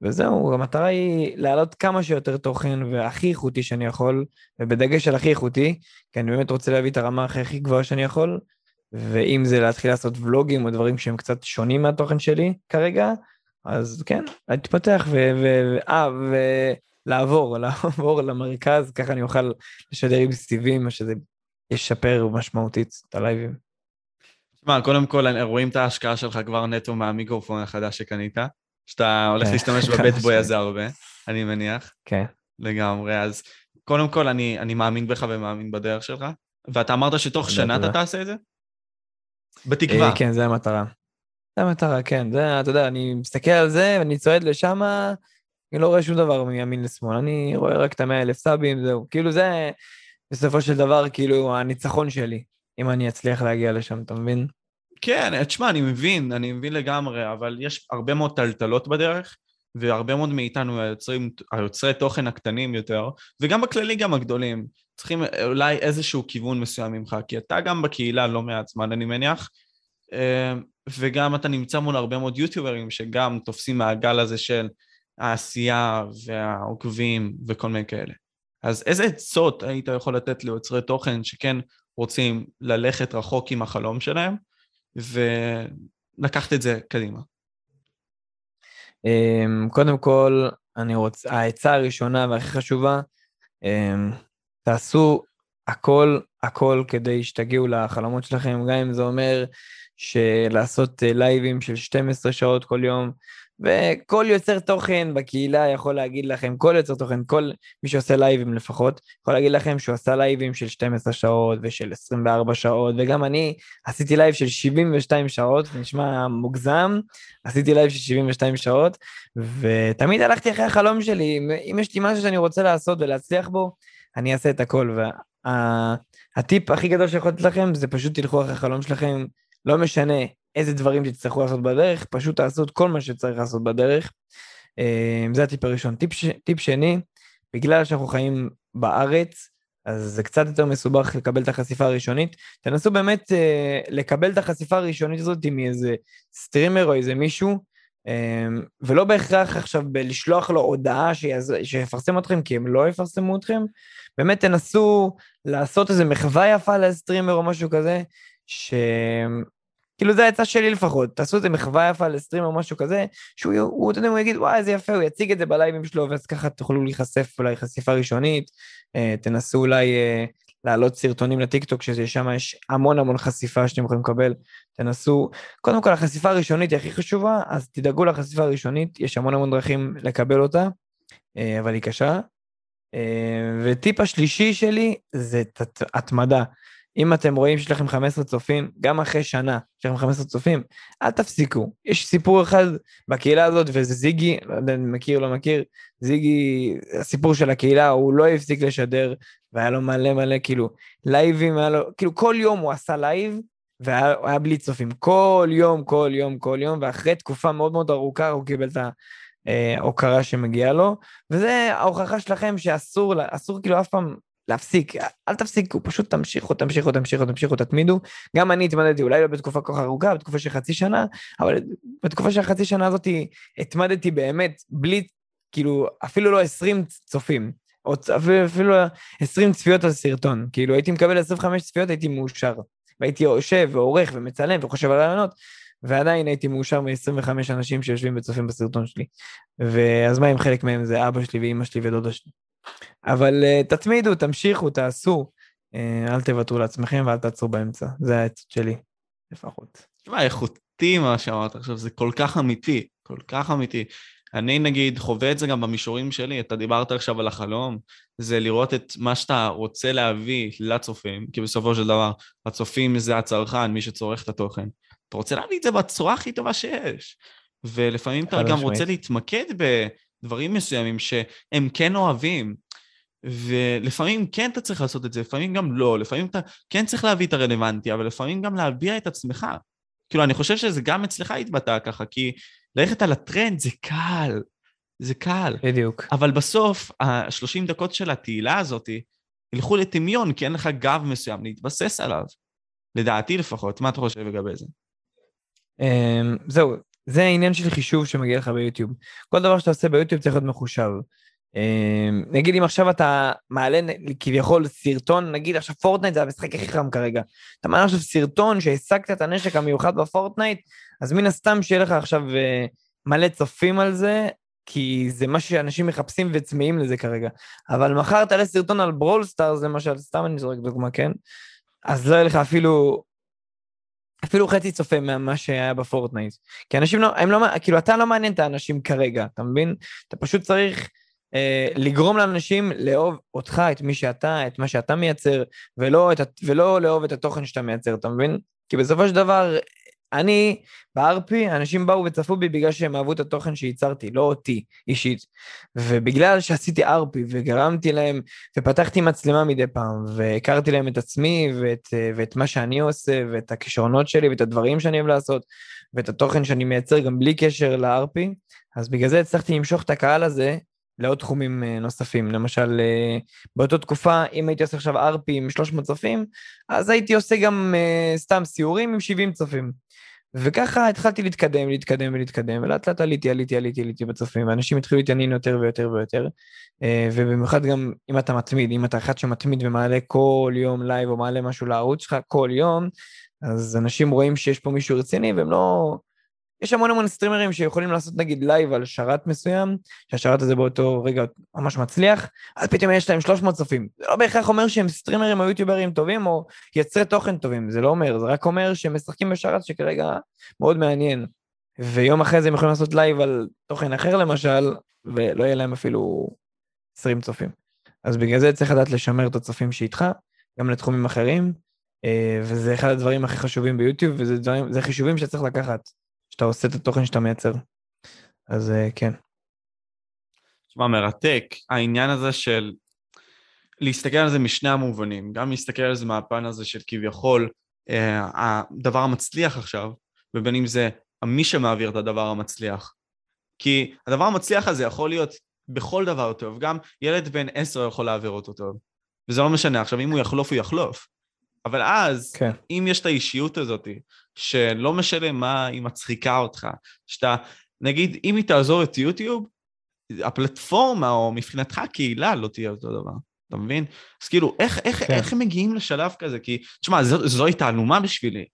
וזהו, המטרה היא להעלות כמה שיותר תוכן והכי איכותי שאני יכול, ובדגש על הכי איכותי, כי אני באמת רוצה להביא את הרמה הכי הכי גבוהה שאני יכול, ואם זה להתחיל לעשות ולוגים או דברים שהם קצת שונים מהתוכן שלי כרגע, אז כן, להתפתח אה, ולעבור, לעבור למרכז, ככה אני אוכל לשדר עם סיבים, מה שזה ישפר משמעותית את הלייבים. תשמע, קודם כל רואים את ההשקעה שלך כבר נטו מהמיקרופון החדש שקנית, שאתה הולך כן, להשתמש בבית בוי הזה הרבה, אני מניח. כן. לגמרי, אז קודם כל אני, אני מאמין בך ומאמין בדרך שלך, ואתה אמרת שתוך שנה אתה תעשה את זה? בתקווה. אה, כן, זה המטרה. זה המטרה, כן. זה, אתה יודע, אני מסתכל על זה, ואני צועד לשם, אני לא רואה שום דבר מימין לשמאל. אני רואה רק את המאה אלף סאבים, זהו. כאילו זה, בסופו של דבר, כאילו, הניצחון שלי, אם אני אצליח להגיע לשם, אתה מבין? כן, תשמע, אני מבין, אני מבין לגמרי, אבל יש הרבה מאוד טלטלות בדרך, והרבה מאוד מאיתנו, היוצרים, היוצרי תוכן הקטנים יותר, וגם בכללי גם הגדולים, צריכים אולי איזשהו כיוון מסוים ממך, כי אתה גם בקהילה לא מעט זמן, אני מניח, אה, וגם אתה נמצא מול הרבה מאוד יוטיוברים שגם תופסים מהגל הזה של העשייה והעוקבים וכל מיני כאלה. אז איזה עצות היית יכול לתת ליוצרי תוכן שכן רוצים ללכת רחוק עם החלום שלהם ולקחת את זה קדימה? אמ, קודם כל, אני רוצה, העצה הראשונה והכי חשובה, אמ, תעשו הכל הכל כדי שתגיעו לחלומות שלכם, גם אם זה אומר שלעשות אה, לייבים של 12 שעות כל יום, וכל יוצר תוכן בקהילה יכול להגיד לכם, כל יוצר תוכן, כל מי שעושה לייבים לפחות, יכול להגיד לכם שהוא עשה לייבים של 12 שעות ושל 24 שעות, וגם אני עשיתי לייב של 72 שעות, נשמע מוגזם, עשיתי לייב של 72 שעות, ותמיד הלכתי אחרי החלום שלי, אם יש לי משהו שאני רוצה לעשות ולהצליח בו, אני אעשה את הכל. והטיפ וה, הכי גדול שיכול לתת לכם זה פשוט תלכו אחרי החלום שלכם, לא משנה איזה דברים תצטרכו לעשות בדרך, פשוט תעשו את כל מה שצריך לעשות בדרך. אה, זה הטיפ הראשון. טיפ, ש... טיפ שני, בגלל שאנחנו חיים בארץ, אז זה קצת יותר מסובך לקבל את החשיפה הראשונית. תנסו באמת uh, לקבל את החשיפה הראשונית הזאת מאיזה סטרימר או איזה מישהו, um, ולא בהכרח עכשיו לשלוח לו הודעה שיעז... שיפרסם אתכם, כי הם לא יפרסמו אתכם. באמת תנסו לעשות איזה מחווה יפה לסטרימר או משהו כזה, ש... כאילו זה העצה שלי לפחות, תעשו איזה מחווה יפה לסטרימר או משהו כזה, שהוא, הוא, אתה יודע, הוא יגיד, וואי, איזה יפה, הוא יציג את זה בלייבים שלו, ואז ככה תוכלו להיחשף אולי חשיפה ראשונית, אה, תנסו אולי אה, להעלות סרטונים לטיקטוק, ששם יש המון המון חשיפה שאתם יכולים לקבל, תנסו, קודם כל החשיפה הראשונית היא הכי חשובה, אז תדאגו לחשיפה הראשונית, יש המון המון דרכים לקבל אותה, אה, אבל היא קשה. אה, וטיפ השלישי שלי זה התמדה. אם אתם רואים שיש לכם 15 צופים, גם אחרי שנה יש לכם 15 צופים, אל תפסיקו. יש סיפור אחד בקהילה הזאת, וזה זיגי, לא יודע אם מכיר או לא מכיר, זיגי, הסיפור של הקהילה, הוא לא הפסיק לשדר, והיה לו מלא מלא, כאילו, לייבים, היה לו, כאילו, כל יום הוא עשה לייב, והיה בלי צופים. כל יום, כל יום, כל יום, ואחרי תקופה מאוד מאוד ארוכה הוא קיבל את ההוקרה שמגיעה לו, וזה ההוכחה שלכם שאסור, אסור כאילו אף פעם להפסיק, אל תפסיקו, פשוט תמשיכו, תמשיכו, תמשיכו, תמשיכו, תתמידו. גם אני התמדתי, אולי לא בתקופה כל כך ארוכה, בתקופה של חצי שנה, אבל בתקופה של חצי שנה הזאת התמדתי באמת, בלי, כאילו, אפילו לא 20 צופים, או אפילו 20 צפיות על סרטון. כאילו, הייתי מקבל 25 צפיות, הייתי מאושר. והייתי יושב ועורך ומצלם וחושב על רעיונות, ועדיין הייתי מאושר מ-25 אנשים שיושבים וצופים בסרטון שלי. ואז מה אם חלק מהם זה אבא שלי ואימא שלי ודודה שלי. אבל uh, תתמידו, תמשיכו, תעשו. Uh, אל תוותרו לעצמכם ואל תעצרו באמצע. זה העצות שלי, לפחות. תשמע, איכותי מה שאמרת עכשיו, זה כל כך אמיתי, כל כך אמיתי. אני נגיד חווה את זה גם במישורים שלי, אתה דיברת עכשיו על החלום, זה לראות את מה שאתה רוצה להביא לצופים, כי בסופו של דבר הצופים זה הצרכן, מי שצורך את התוכן. אתה רוצה להביא את זה בצורה הכי טובה שיש. ולפעמים אתה גם רוצה להתמקד בדברים מסוימים שהם כן אוהבים, ולפעמים כן אתה צריך לעשות את זה, לפעמים גם לא, לפעמים אתה כן צריך להביא את הרלוונטי, אבל לפעמים גם להביע את עצמך. כאילו, אני חושב שזה גם אצלך התבטא ככה, כי ללכת על הטרנד זה קל, זה קל. בדיוק. אבל בסוף, ה-30 דקות של התהילה הזאת ילכו לטמיון, כי אין לך גב מסוים להתבסס עליו. לדעתי לפחות, מה אתה חושב לגבי זה? Um, זהו, זה העניין של חישוב שמגיע לך ביוטיוב. כל דבר שאתה עושה ביוטיוב צריך להיות מחושב. Um, נגיד אם עכשיו אתה מעלה כביכול סרטון, נגיד עכשיו פורטנייט זה המשחק הכי חם כרגע. אתה מעלה עכשיו סרטון שהשגת את הנשק המיוחד בפורטנייט, אז מן הסתם שיהיה לך עכשיו uh, מלא צופים על זה, כי זה מה שאנשים מחפשים וצמאים לזה כרגע. אבל מחר תעלה סרטון על ברול סטארס למשל, סתם אני זורק דוגמה, כן? אז לא יהיה לך אפילו אפילו חצי צופה ממה שהיה בפורטנייט. כי אנשים לא, הם לא, כאילו אתה לא מעניין את האנשים כרגע, אתה מבין? אתה פשוט צריך אה, לגרום לאנשים לאהוב אותך, את מי שאתה, את מה שאתה מייצר, ולא, את, ולא לאהוב את התוכן שאתה מייצר, אתה מבין? כי בסופו של דבר, אני, ב-RP, אנשים באו וצפו בי בגלל שהם אהבו את התוכן שייצרתי, לא אותי אישית. ובגלל שעשיתי RP וגרמתי להם, ופתחתי מצלמה מדי פעם, והכרתי להם את עצמי, ואת, ואת מה שאני עושה, ואת הכישרונות שלי, ואת הדברים שאני אוהב לעשות, ואת התוכן שאני מייצר גם בלי קשר ל-RP, אז בגלל זה הצלחתי למשוך את הקהל הזה לעוד תחומים אה, נוספים. למשל, אה, באותה תקופה, אם הייתי עושה עכשיו RP עם 300 צופים, אז הייתי עושה גם uh, סתם סיורים עם 70 צופים. וככה התחלתי להתקדם, להתקדם ולהתקדם, ולאט לאט עליתי, עליתי, עליתי, עליתי בצופים, ואנשים התחילו להתעניין יותר ויותר ויותר, אה, ובמיוחד גם אם אתה מתמיד, אם אתה אחד שמתמיד ומעלה כל יום לייב או מעלה משהו לערוץ שלך כל יום, אז אנשים רואים שיש פה מישהו רציני והם לא... יש המון המון סטרימרים שיכולים לעשות נגיד לייב על שרת מסוים, שהשרת הזה באותו רגע ממש מצליח, אז פתאום יש להם 300 צופים. זה לא בהכרח אומר שהם סטרימרים או יוטיוברים טובים או יוצרי תוכן טובים, זה לא אומר, זה רק אומר שהם משחקים בשרת שכרגע מאוד מעניין. ויום אחרי זה הם יכולים לעשות לייב על תוכן אחר למשל, ולא יהיה להם אפילו 20 צופים. אז בגלל זה צריך לדעת לשמר את הצופים שאיתך, גם לתחומים אחרים, אה, וזה אחד הדברים הכי חשובים ביוטיוב, וזה דברים, חישובים שצריך לקחת, שאתה עושה את התוכן שאתה מייצר. אז אה, כן. תשמע, מרתק, העניין הזה של להסתכל על זה משני המובנים, גם להסתכל על זה מהפן הזה של כביכול אה, הדבר המצליח עכשיו, ובין אם זה מי שמעביר את הדבר המצליח. כי הדבר המצליח הזה יכול להיות בכל דבר טוב, גם ילד בן עשר יכול להעביר אותו טוב. וזה לא משנה, עכשיו אם הוא יחלוף, הוא יחלוף. אבל אז, כן. אם יש את האישיות הזאת, שלא משנה מה היא מצחיקה אותך, שאתה, נגיד, אם היא תעזור את יוטיוב, הפלטפורמה, או מבחינתך הקהילה, לא תהיה אותו דבר. אתה מבין? אז כאילו, איך, איך, כן. איך הם מגיעים לשלב כזה? כי, תשמע, זו, זוהי תעלומה בשבילי.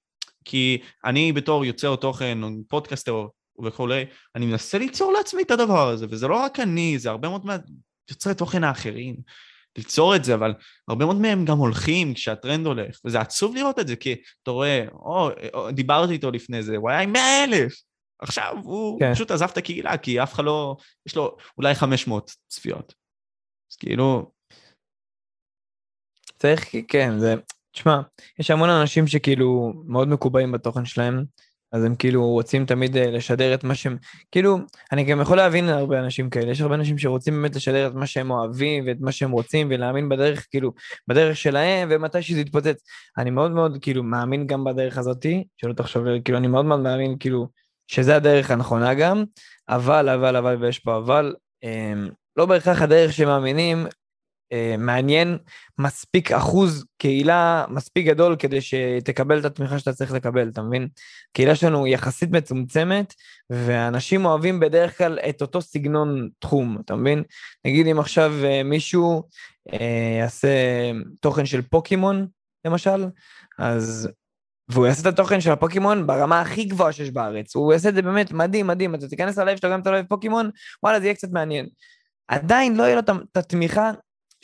כי אני בתור יוצר תוכן, או פודקאסטר וכולי, אני מנסה ליצור לעצמי את הדבר הזה, וזה לא רק אני, זה הרבה מאוד מהיוצרי תוכן האחרים. ליצור את זה, אבל הרבה מאוד מהם גם הולכים כשהטרנד הולך, וזה עצוב לראות את זה, כי אתה רואה, או, או דיברתי איתו לפני זה, הוא היה עם 100 אלף, עכשיו הוא כן. פשוט עזב את הקהילה, כי אף אחד לא, יש לו אולי 500 צפיות. אז כאילו... צריך, כן, זה, תשמע, יש המון אנשים שכאילו מאוד מקובעים בתוכן שלהם, אז הם כאילו רוצים תמיד אה, לשדר את מה שהם, כאילו, אני גם יכול להבין הרבה אנשים כאלה, יש הרבה אנשים שרוצים באמת לשדר את מה שהם אוהבים ואת מה שהם רוצים ולהאמין בדרך, כאילו, בדרך שלהם ומתי שזה יתפוצץ. אני מאוד מאוד כאילו מאמין גם בדרך הזאתי, שלא תחשוב, כאילו, אני מאוד מאוד מאמין כאילו שזה הדרך הנכונה גם, אבל, אבל, אבל, ויש פה אבל, הם, לא בהכרח הדרך שמאמינים מעניין מספיק אחוז קהילה מספיק גדול כדי שתקבל את התמיכה שאתה צריך לקבל, אתה מבין? קהילה שלנו יחסית מצומצמת, ואנשים אוהבים בדרך כלל את אותו סגנון תחום, אתה מבין? נגיד אם עכשיו אה, מישהו אה, יעשה תוכן של פוקימון, למשל, אז... והוא יעשה את התוכן של הפוקימון ברמה הכי גבוהה שיש בארץ. הוא יעשה את זה באמת מדהים, מדהים. אתה תיכנס ללב שלו גם אתה אוהב פוקימון, וואלה, זה יהיה קצת מעניין. עדיין לא יהיה לו את התמיכה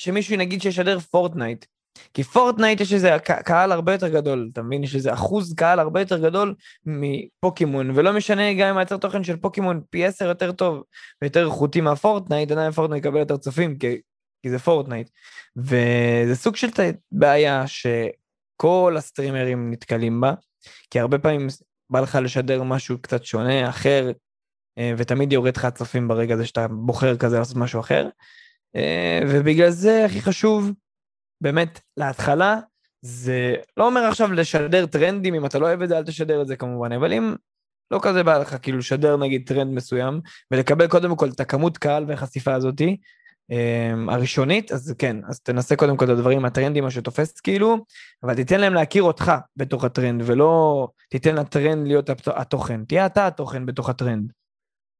שמישהו נגיד שישדר פורטנייט. כי פורטנייט יש איזה קהל הרבה יותר גדול, אתה מבין? יש איזה אחוז קהל הרבה יותר גדול מפוקימון, ולא משנה גם אם מייצר תוכן של פוקימון פי עשר יותר טוב ויותר איכותי מהפורטנייט, עדיין פורטנייט יקבל יותר צופים, כי, כי זה פורטנייט. וזה סוג של בעיה שכל הסטרימרים נתקלים בה, כי הרבה פעמים בא לך לשדר משהו קצת שונה, אחר, אה, ותמיד יורד לך הצופים ברגע הזה שאתה בוחר כזה לעשות משהו אחר. אה, ובגלל זה הכי חשוב, באמת, להתחלה, זה לא אומר עכשיו לשדר טרנדים, אם אתה לא אוהב את זה, אל תשדר את זה כמובן, אבל אם לא כזה בא לך, כאילו, לשדר נגיד טרנד מסוים, ולקבל קודם כל את הכמות קהל והחשיפה הזאתי, um, הראשונית, אז כן, אז תנסה קודם כל את הדברים, הטרנדים, מה שתופס כאילו, אבל תיתן להם להכיר אותך בתוך הטרנד, ולא תיתן לטרנד להיות התוכן, תהיה אתה התוכן בתוך הטרנד.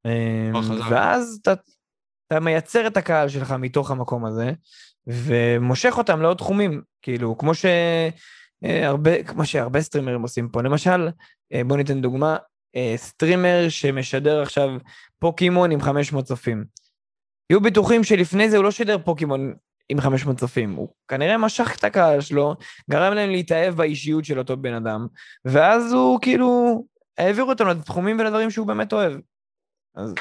Um, ואז אתה... אתה מייצר את הקהל שלך מתוך המקום הזה, ומושך אותם לעוד תחומים, כאילו, כמו שהרבה, כמו שהרבה סטרימרים עושים פה. למשל, אה, בוא ניתן דוגמה, אה, סטרימר שמשדר עכשיו פוקימון עם 500 צופים. תהיו בטוחים שלפני זה הוא לא שידר פוקימון עם 500 צופים, הוא כנראה משך את הקהל שלו, גרם להם להתאהב באישיות של אותו בן אדם, ואז הוא כאילו העביר אותנו לתחומים ולדברים שהוא באמת אוהב. אז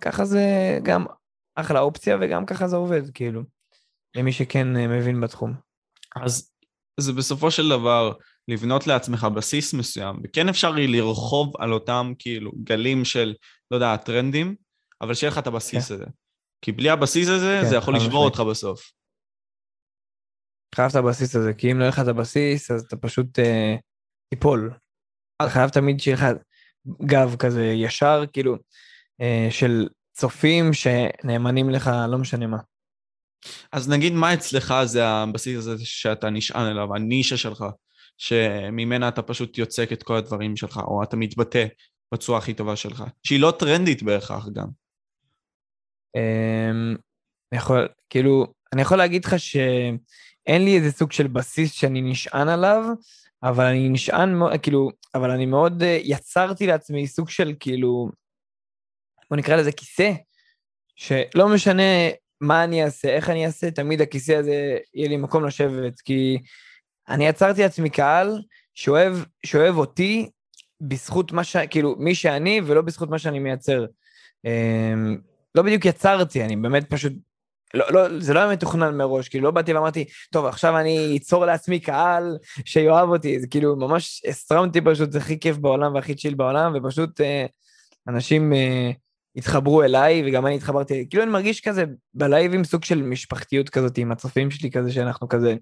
ככה זה גם אחלה אופציה, וגם ככה זה עובד, כאילו, למי שכן אה, מבין בתחום. אז זה בסופו של דבר לבנות לעצמך בסיס מסוים, וכן אפשר לרחוב על אותם כאילו גלים של, לא יודע, טרנדים, אבל שיהיה לך את הבסיס כן. הזה. כי בלי הבסיס הזה, כן, זה יכול לשבור אותך בסוף. חייב את הבסיס הזה, כי אם לא יהיה לך את הבסיס, אז אתה פשוט אה, תיפול. אתה חייב תמיד שיהיה לך גב כזה ישר, כאילו, אה, של צופים שנאמנים לך לא משנה מה. אז נגיד מה אצלך זה הבסיס הזה שאתה נשען אליו, הנישה שלך, שממנה אתה פשוט יוצק את כל הדברים שלך, או אתה מתבטא בצורה הכי טובה שלך, שהיא לא טרנדית בהכרח גם. אמ, אני יכול, כאילו, אני יכול להגיד לך שאין לי איזה סוג של בסיס שאני נשען עליו, אבל אני נשען, כאילו, אבל אני מאוד אה, יצרתי לעצמי סוג של כאילו, בוא נקרא לזה כיסא, שלא משנה מה אני אעשה, איך אני אעשה, תמיד הכיסא הזה יהיה לי מקום לשבת, כי אני יצרתי לעצמי קהל שאוהב, שאוהב אותי בזכות מה ש... כאילו, מי שאני ולא בזכות מה שאני מייצר. אמ, לא בדיוק יצרתי, אני באמת פשוט... לא, לא, זה לא היה מתוכנן מראש, כאילו לא באתי ואמרתי, טוב, עכשיו אני אצור לעצמי קהל שיאהב אותי, זה כאילו ממש הסטרמתי פשוט, זה הכי כיף בעולם והכי צ'יל בעולם, ופשוט אה, אנשים אה, התחברו אליי, וגם אני התחברתי, כאילו אני מרגיש כזה בלייבים סוג של משפחתיות כזאת עם הצופים שלי כזה, שאנחנו כזה,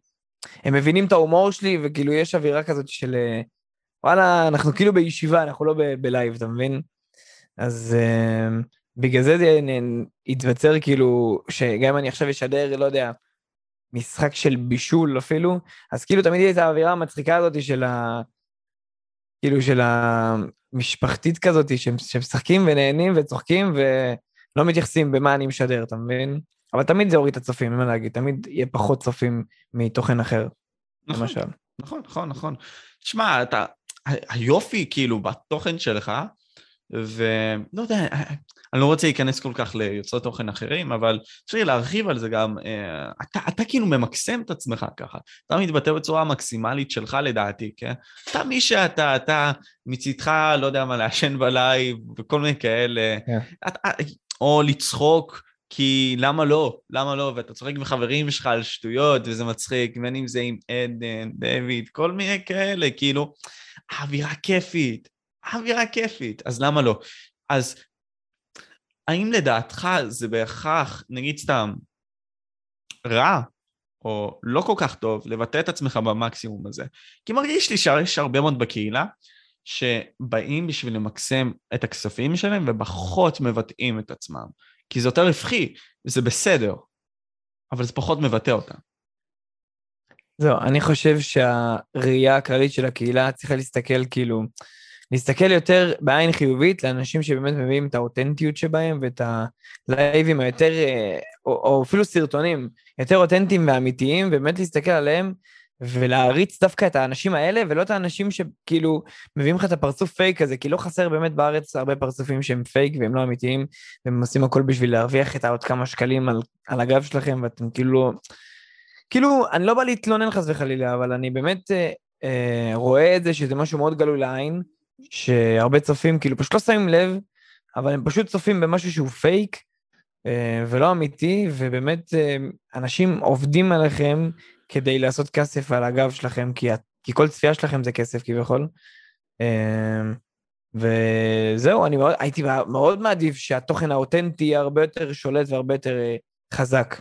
הם מבינים את ההומור שלי, וכאילו יש אווירה כזאת של, אה, וואלה, אנחנו כאילו בישיבה, אנחנו לא בלייב, אתה מבין? אז אה, בגלל זה זה יתבצר כאילו, שגם אם אני עכשיו אשדר, לא יודע, משחק של בישול אפילו, אז כאילו תמיד את האווירה המצחיקה הזאת של ה... כאילו של המשפחתית כזאת, שמשחקים ונהנים וצוחקים ולא מתייחסים במה אני משדר, אתה מבין? אבל תמיד זה הוריד את הצופים, אין מה להגיד, תמיד יהיה פחות צופים מתוכן אחר, נכון, למשל. נכון, נכון, נכון. תשמע, אתה, היופי כאילו בתוכן שלך, ולא יודע, אני לא רוצה להיכנס כל כך ליוצרי תוכן אחרים, אבל אפשר להרחיב על זה גם, אה, אתה, אתה כאילו ממקסם את עצמך ככה, אתה מתבטא בצורה מקסימלית שלך לדעתי, כן? אתה מי שאתה, אתה מצידך, לא יודע מה, לעשן בלייב וכל מיני כאלה, yeah. כן. אתה, או לצחוק, כי למה לא? למה לא? ואתה צוחק עם חברים שלך על שטויות, וזה מצחיק, בין אם זה עם עדן, דויד, כל מיני כאלה, כאילו, האווירה כיפית, האווירה כיפית, אז למה לא? אז האם לדעתך זה בהכרח, נגיד סתם, רע או לא כל כך טוב לבטא את עצמך במקסימום הזה? כי מרגיש לי שיש הרבה מאוד בקהילה שבאים בשביל למקסם את הכספים שלהם ופחות מבטאים את עצמם. כי זה יותר רווחי, וזה בסדר, אבל זה פחות מבטא אותם. זהו, אני חושב שהראייה הכללית של הקהילה צריכה להסתכל כאילו, להסתכל יותר בעין חיובית לאנשים שבאמת מביאים את האותנטיות שבהם ואת הלייבים היותר, אה, או, או אפילו סרטונים יותר אותנטיים ואמיתיים, ובאמת להסתכל עליהם ולהעריץ דווקא את האנשים האלה, ולא את האנשים שכאילו מביאים לך את הפרצוף פייק הזה, כי לא חסר באמת בארץ הרבה פרצופים שהם פייק והם לא אמיתיים, והם עושים הכל בשביל להרוויח את העוד כמה שקלים על, על הגב שלכם, ואתם כאילו. כאילו, אני לא בא להתלונן חס וחלילה, אבל אני באמת אה, אה, רואה את זה שזה משהו מאוד גלוי לעין, שהרבה צופים כאילו פשוט לא שמים לב, אבל הם פשוט צופים במשהו שהוא פייק אה, ולא אמיתי, ובאמת אה, אנשים עובדים עליכם כדי לעשות כסף על הגב שלכם, כי, כי כל צפייה שלכם זה כסף כביכול. אה, וזהו, אני מאוד, הייתי מאוד מעדיף שהתוכן האותנטי יהיה הרבה יותר שולט והרבה יותר חזק.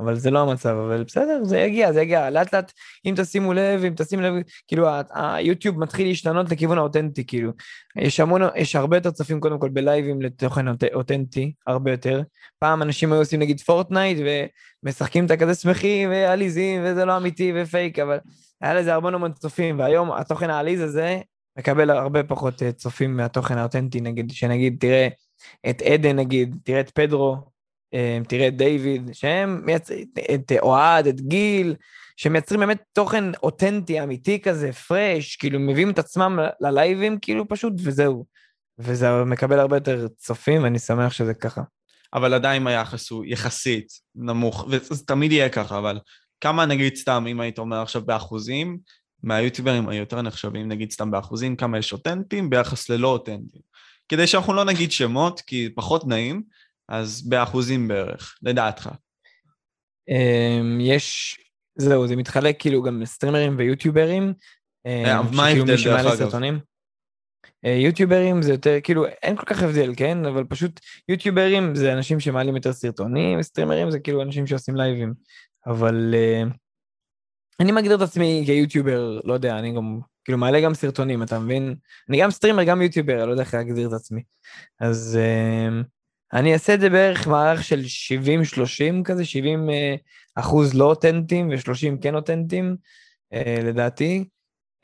אבל זה לא המצב, אבל בסדר, זה יגיע, זה יגיע. לאט לאט, אם תשימו לב, אם תשימו לב, כאילו, היוטיוב מתחיל להשתנות לכיוון האותנטי, כאילו. יש המון, יש הרבה יותר צופים קודם כל בלייבים לתוכן אותנטי, הרבה יותר. פעם אנשים היו עושים נגיד פורטנייט, ומשחקים את הכזה שמחים ועליזים, וזה לא אמיתי ופייק, אבל היה לזה הרבה המון צופים, והיום התוכן העליז הזה מקבל הרבה פחות אה, צופים מהתוכן האותנטי, נגיד, שנגיד, תראה את עדן, נגיד, תראה את פדרו, תראה את דיוויד, שהם מייצרים, את אוהד, את גיל, שמייצרים באמת תוכן אותנטי, אמיתי כזה, פרש, כאילו מביאים את עצמם ללייבים, כאילו פשוט, וזהו. וזה מקבל הרבה יותר צופים, ואני שמח שזה ככה. אבל עדיין היחס הוא יחסית נמוך, וזה תמיד יהיה ככה, אבל כמה נגיד סתם, אם היית אומר עכשיו באחוזים, מהיוטיוברים היותר נחשבים, נגיד סתם באחוזים, כמה יש אותנטיים ביחס ללא אותנטיים. כדי שאנחנו לא נגיד שמות, כי פחות נעים, אז באחוזים בערך, לדעתך. אמ, יש, זהו, זה מתחלק כאילו גם סטרימרים ויוטיוברים. אה, אמ, מה ההבדל דרך אגב? אה, יוטיוברים זה יותר, כאילו, אין כל כך הבדל, כן? אבל פשוט יוטיוברים זה אנשים שמעלים יותר סרטונים, וסטרימרים זה כאילו אנשים שעושים לייבים. אבל uh, אני מגדיר את עצמי כיוטיובר, לא יודע, אני גם, כאילו, מעלה גם סרטונים, אתה מבין? אני גם סטרימר, גם יוטיובר, אני לא יודע איך להגדיר את עצמי. אז uh, אני אעשה את זה בערך מערך של 70-30 כזה, 70 אה, אחוז לא אותנטיים ו-30 כן אותנטיים, אה, לדעתי.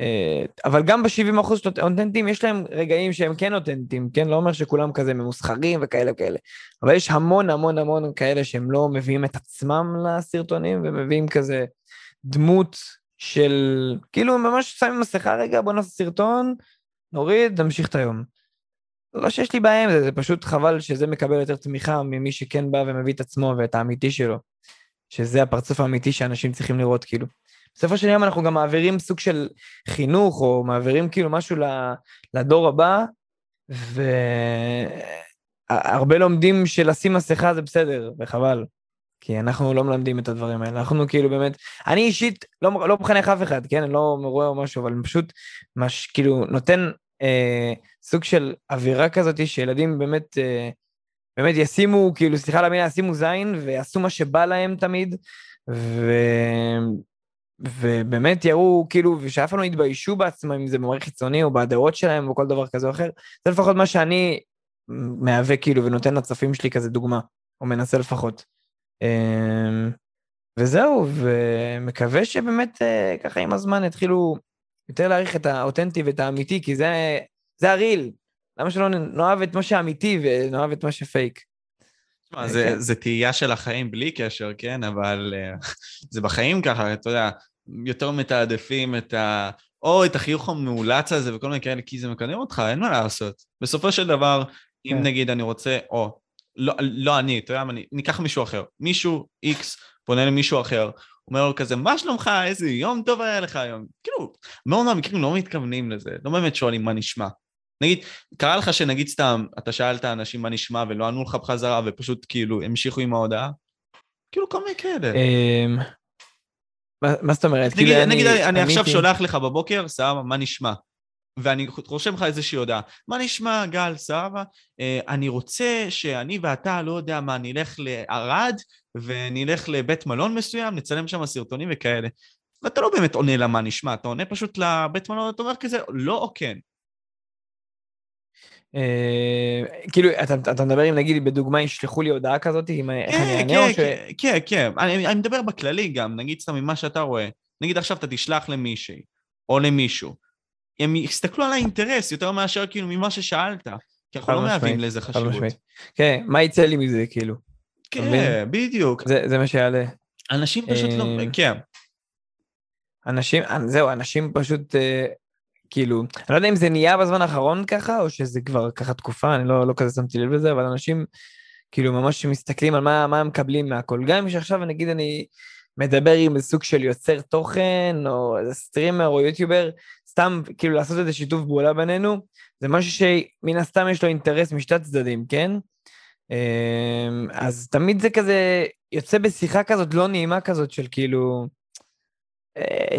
אה, אבל גם ב-70 אחוז אותנטיים יש להם רגעים שהם כן אותנטיים, כן? לא אומר שכולם כזה ממוסחרים וכאלה וכאלה. אבל יש המון המון המון כאלה שהם לא מביאים את עצמם לסרטונים ומביאים כזה דמות של כאילו ממש שמים מסכה רגע, בוא נעשה סרטון, נוריד, נמשיך את היום. לא שיש לי בעיה עם זה, זה פשוט חבל שזה מקבל יותר תמיכה ממי שכן בא ומביא את עצמו ואת האמיתי שלו. שזה הפרצוף האמיתי שאנשים צריכים לראות, כאילו. בסופו של יום אנחנו גם מעבירים סוג של חינוך, או מעבירים כאילו משהו לדור הבא, והרבה לומדים שלשים מסכה זה בסדר, וחבל. כי אנחנו לא מלמדים את הדברים האלה, אנחנו כאילו באמת, אני אישית לא, לא מחנך אף אחד, כן? אני לא רואה או משהו, אבל פשוט מש, כאילו נותן אה, סוג של אווירה כזאת שילדים באמת, אה, באמת ישימו, כאילו, סליחה על המילה, ישימו זין ויעשו מה שבא להם תמיד, ו... ובאמת יראו, כאילו, ושאף פעם לא יתביישו בעצמם, אם זה במראה חיצוני או בדעות שלהם או כל דבר כזה או אחר. זה לפחות מה שאני מהווה, כאילו, ונותן לצופים שלי כזה דוגמה, או מנסה לפחות. אמ, וזהו, ומקווה שבאמת אה, ככה עם הזמן יתחילו יותר להעריך את האותנטי ואת האמיתי, כי זה, זה הריל. למה שלא נאהב את מה שאמיתי ונאהב את מה שפייק? אה, זה, כן. זה תהייה של החיים בלי קשר, כן? אבל uh, זה בחיים ככה, אתה יודע, יותר מתעדפים את ה... או את החיוך המאולץ הזה וכל מיני כאלה, כי זה מקדם אותך, אין מה לעשות. בסופו של דבר, אם כן. נגיד אני רוצה, או, לא, לא אני, אתה יודע מה, ניקח מישהו אחר. מישהו, איקס, פונה למישהו אחר, אומר לו כזה, מה שלומך, איזה יום טוב היה לך היום. כאילו, מאוד מהמקרים לא מתכוונים לזה, לא באמת שואלים מה נשמע. נגיד, קרה לך שנגיד סתם, אתה שאלת אנשים מה נשמע ולא ענו לך בחזרה ופשוט כאילו המשיכו עם ההודעה? כאילו כל מיני כאלה. אמ, מה זאת אומרת? נגיד, כאילו, אני, עכשיו שולח לך בבוקר, סבבה, מה נשמע? ואני רושם לך איזושהי הודעה. מה נשמע, גל, סבבה? אה, אני רוצה שאני ואתה, לא יודע מה, נלך לערד ונלך לבית מלון מסוים, נצלם שם סרטונים וכאלה. ואתה לא באמת עונה לה מה נשמע, אתה עונה פשוט לבית מלון, אתה אומר כזה, לא או כן. אה, כאילו, אתה מדבר אם נגיד בדוגמה ישלחו לי הודעה כזאת, איך אני אענה או ש... כן, כן, אני מדבר בכללי גם, נגיד סתם ממה שאתה רואה, נגיד עכשיו אתה תשלח למישהי, או למישהו, הם יסתכלו על האינטרס יותר מאשר כאילו ממה ששאלת, כי אנחנו לא מהווים לזה חשיבות. כן, מה יצא לי מזה כאילו? כן, בדיוק. זה מה שיעלה. אנשים פשוט לא, אה, כן. אנשים, זהו, אנשים פשוט כאילו, אני לא יודע אם זה נהיה בזמן האחרון ככה, או שזה כבר ככה תקופה, אני לא, לא כזה שמתי לב לזה, אבל אנשים כאילו ממש מסתכלים על מה, מה הם מקבלים מהכל. גם אם שעכשיו נגיד אני מדבר עם סוג של יוצר תוכן, או סטרימר או יוטיובר, סתם כאילו לעשות איזה שיתוף פעולה בינינו, זה משהו שמן הסתם יש לו אינטרס משתי הצדדים, כן? אמ, אז תמיד זה כזה יוצא בשיחה כזאת לא נעימה כזאת של כאילו...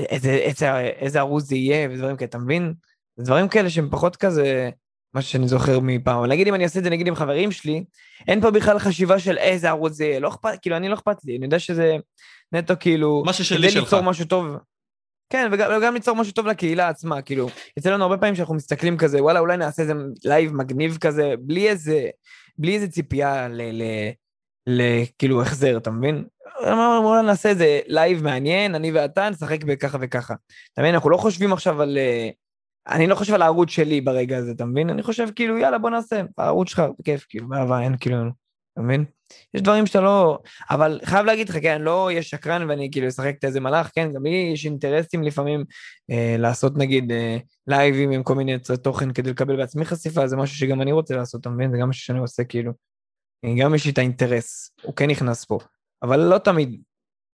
איזה, איזה, איזה ערוץ זה יהיה ודברים כאלה, אתה מבין? זה דברים כאלה שהם פחות כזה, מה שאני זוכר מפעם. אבל נגיד אם אני אעשה את זה נגיד עם חברים שלי, אין פה בכלל חשיבה של איזה ערוץ זה יהיה, לא אכפת, כאילו אני לא אכפת לי, אני יודע שזה נטו כאילו, משהו שלי שלך. כדי ליצור משהו טוב. כן, וגם, וגם ליצור משהו טוב לקהילה עצמה, כאילו, יצא לנו הרבה פעמים שאנחנו מסתכלים כזה, וואלה, אולי נעשה איזה לייב מגניב כזה, בלי איזה, בלי איזה ציפייה ל... ל, ל כאילו החזר, אתה מבין? אמרנו, בואו נעשה איזה לייב מעניין, אני ואתה נשחק בככה וככה. אתה מבין? אנחנו לא חושבים עכשיו על... אה, אני לא חושב על הערוץ שלי ברגע הזה, אתה מבין? אני חושב כאילו, יאללה, בוא נעשה, הערוץ שלך, בכיף, כאילו, באהבה, אין כאילו, אתה מבין? יש דברים שאתה לא... אבל חייב להגיד לך, כן, לא אהיה שקרן ואני כאילו אשחק את איזה מלאך, כן, גם לי יש אינטרסים לפעמים אה, לעשות נגיד אה, לייבים עם כל מיני יוצרי תוכן כדי לקבל בעצמי חשיפה, זה משהו שגם אני רוצה לעשות, אתה מבין? זה גם משהו שאני עושה, כאילו. גם יש לי את האינטרס, הוא כן נכנס פה. אבל לא תמיד,